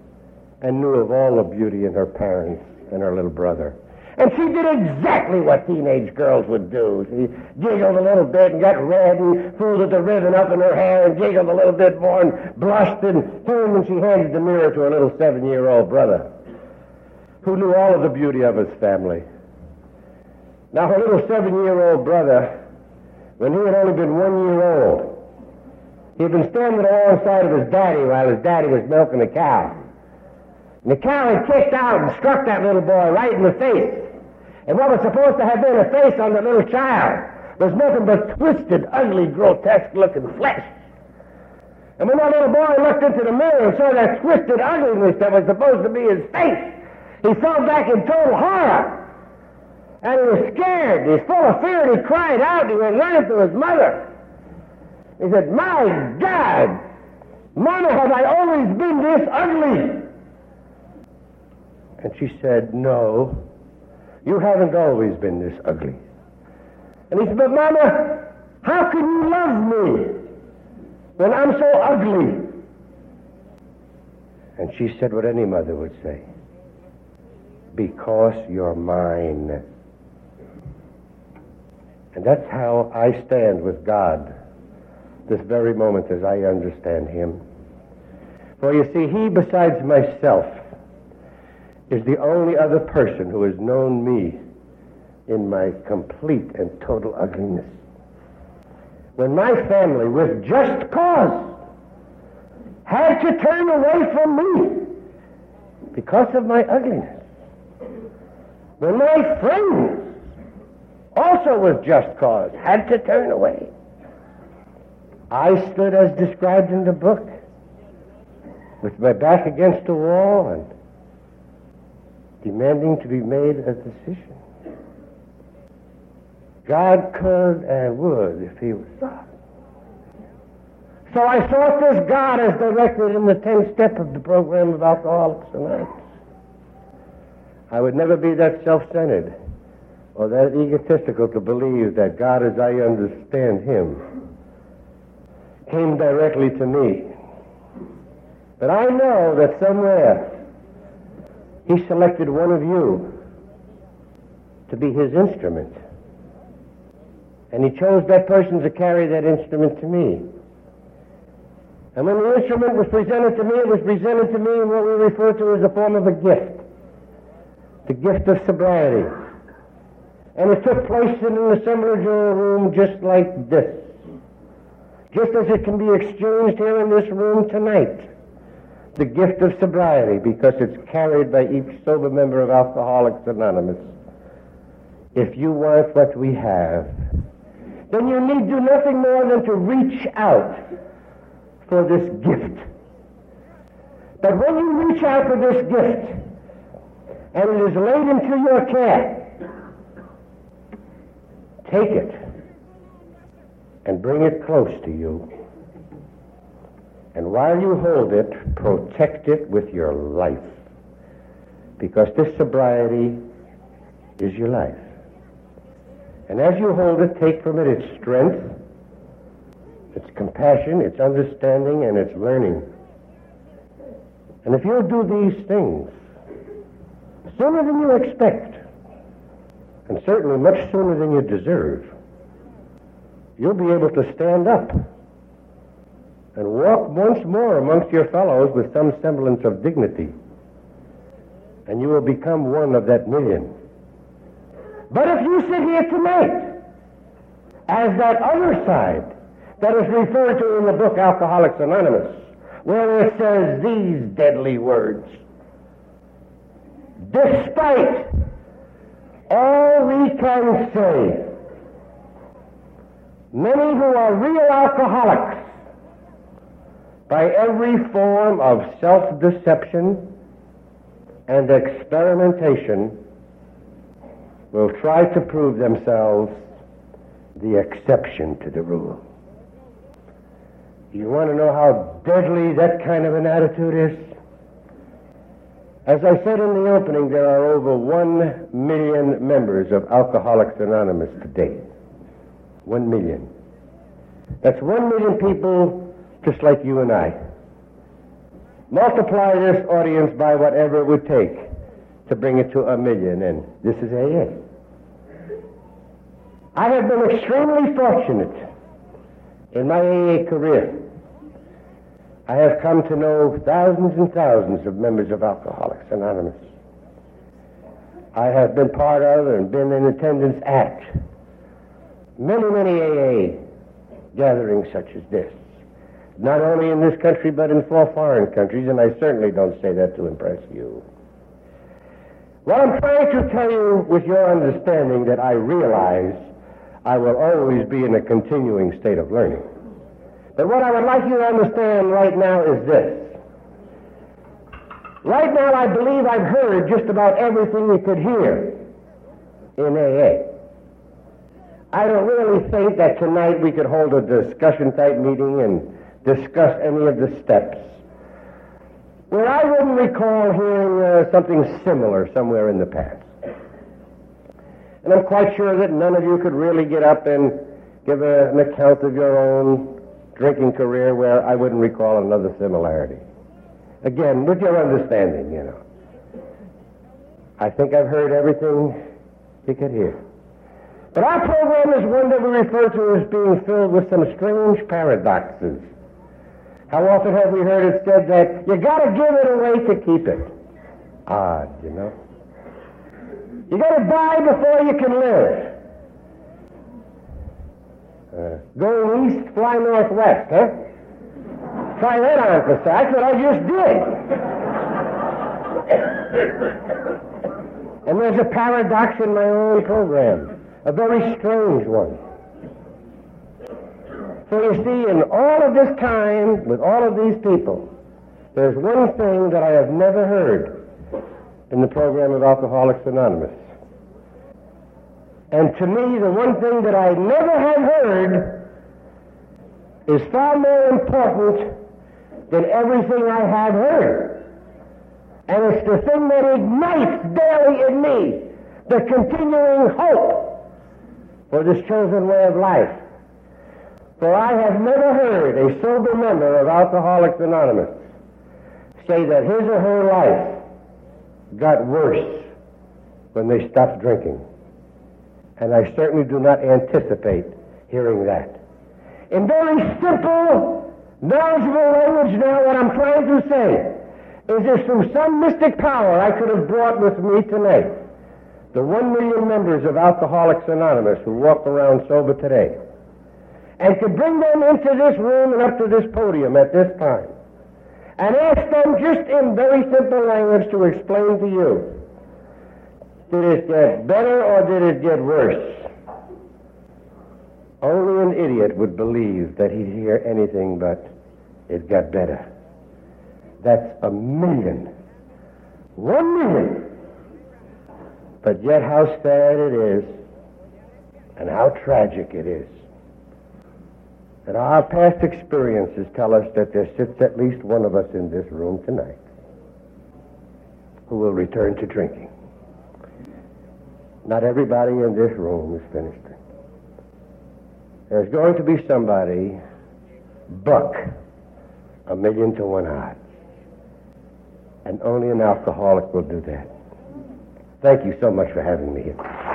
and knew of all the beauty in her parents and her little brother. And she did exactly what teenage girls would do. She giggled a little bit and got red and folded the ribbon up in her hair and giggled a little bit more and blushed and turned and she handed the mirror to her little seven-year-old brother who knew all of the beauty of his family. Now, her little seven-year-old brother, when he had only been one year old, he had been standing alongside of his daddy while his daddy was milking a cow. And the cow had kicked out and struck that little boy right in the face. And what was supposed to have been a face on the little child was nothing but twisted, ugly, grotesque-looking flesh. And when that little boy looked into the mirror and saw that twisted ugliness that was supposed to be his face, he fell back in total horror. And he was scared. He was full of fear, and he cried out, he went running to his mother. He said, My God, Mama, have I always been this ugly? And she said, No, you haven't always been this ugly. And he said, But Mama, how can you love me when I'm so ugly? And she said what any mother would say because you're mine. And that's how I stand with God this very moment as I understand Him. For you see, He, besides myself, is the only other person who has known me in my complete and total ugliness. When my family, with just cause, had to turn away from me because of my ugliness. When my friends, also with just cause, had to turn away. I stood as described in the book, with my back against the wall and demanding to be made a decision. God could and would if he was sought. So I sought this God as directed in the 10th step of the program of Alcoholics Anonymous. I would never be that self-centered or that egotistical to believe that God as I understand him came directly to me. But I know that somewhere he selected one of you to be his instrument. And he chose that person to carry that instrument to me. And when the instrument was presented to me, it was presented to me in what we refer to as a form of a gift. The gift of sobriety. And it took place in an assemblage room just like this. Just as it can be exchanged here in this room tonight. The gift of sobriety, because it's carried by each sober member of Alcoholics Anonymous. If you want what we have, then you need do nothing more than to reach out for this gift. But when you reach out for this gift, and it is laid into your care, take it and bring it close to you. And while you hold it, protect it with your life. Because this sobriety is your life. And as you hold it, take from it its strength, its compassion, its understanding, and its learning. And if you'll do these things sooner than you expect, and certainly much sooner than you deserve, you'll be able to stand up and walk once more amongst your fellows with some semblance of dignity. And you will become one of that million. But if you sit here tonight as that other side that is referred to in the book Alcoholics Anonymous, where it says these deadly words, despite all we can say, many who are real alcoholics, by every form of self-deception and experimentation, will try to prove themselves the exception to the rule. You want to know how deadly that kind of an attitude is? As I said in the opening, there are over one million members of Alcoholics Anonymous today. One million. That's one million people just like you and I. Multiply this audience by whatever it would take to bring it to a million, and this is AA. I have been extremely fortunate in my AA career. I have come to know thousands and thousands of members of Alcoholics Anonymous. I have been part of and been in attendance at many, many AA gatherings such as this. Not only in this country, but in four foreign countries, and I certainly don't say that to impress you. Well, I'm trying to tell you with your understanding that I realize I will always be in a continuing state of learning. But what I would like you to understand right now is this. Right now, I believe I've heard just about everything you could hear in AA. I don't really think that tonight we could hold a discussion type meeting and discuss any of the steps. Well, I wouldn't recall hearing uh, something similar somewhere in the past. And I'm quite sure that none of you could really get up and give a, an account of your own drinking career where I wouldn't recall another similarity. Again, with your understanding, you know. I think I've heard everything you could hear. But our program is one that we refer to as being filled with some strange paradoxes. How often have we heard it said that you got to give it away to keep it? Odd, you know. You got to die before you can live. Uh, going east, fly northwest, huh? Try that on for That's what I just did. and there's a paradox in my own program, a very strange one. So you see, in all of this time, with all of these people, there's one thing that I have never heard in the program of Alcoholics Anonymous. And to me, the one thing that I never have heard is far more important than everything I have heard. And it's the thing that ignites daily in me the continuing hope for this chosen way of life. For I have never heard a sober member of Alcoholics Anonymous say that his or her life got worse when they stopped drinking. And I certainly do not anticipate hearing that. In very simple, knowledgeable language now, what I'm trying to say is if through some mystic power I could have brought with me tonight the one million members of Alcoholics Anonymous who walk around sober today, and to bring them into this room and up to this podium at this time and ask them just in very simple language to explain to you did it get better or did it get worse? Only an idiot would believe that he'd hear anything but it got better. That's a million. One million. But yet how sad it is and how tragic it is and our past experiences tell us that there sits at least one of us in this room tonight who will return to drinking. Not everybody in this room is finished drinking. There's going to be somebody buck a million to one odds. And only an alcoholic will do that. Thank you so much for having me here.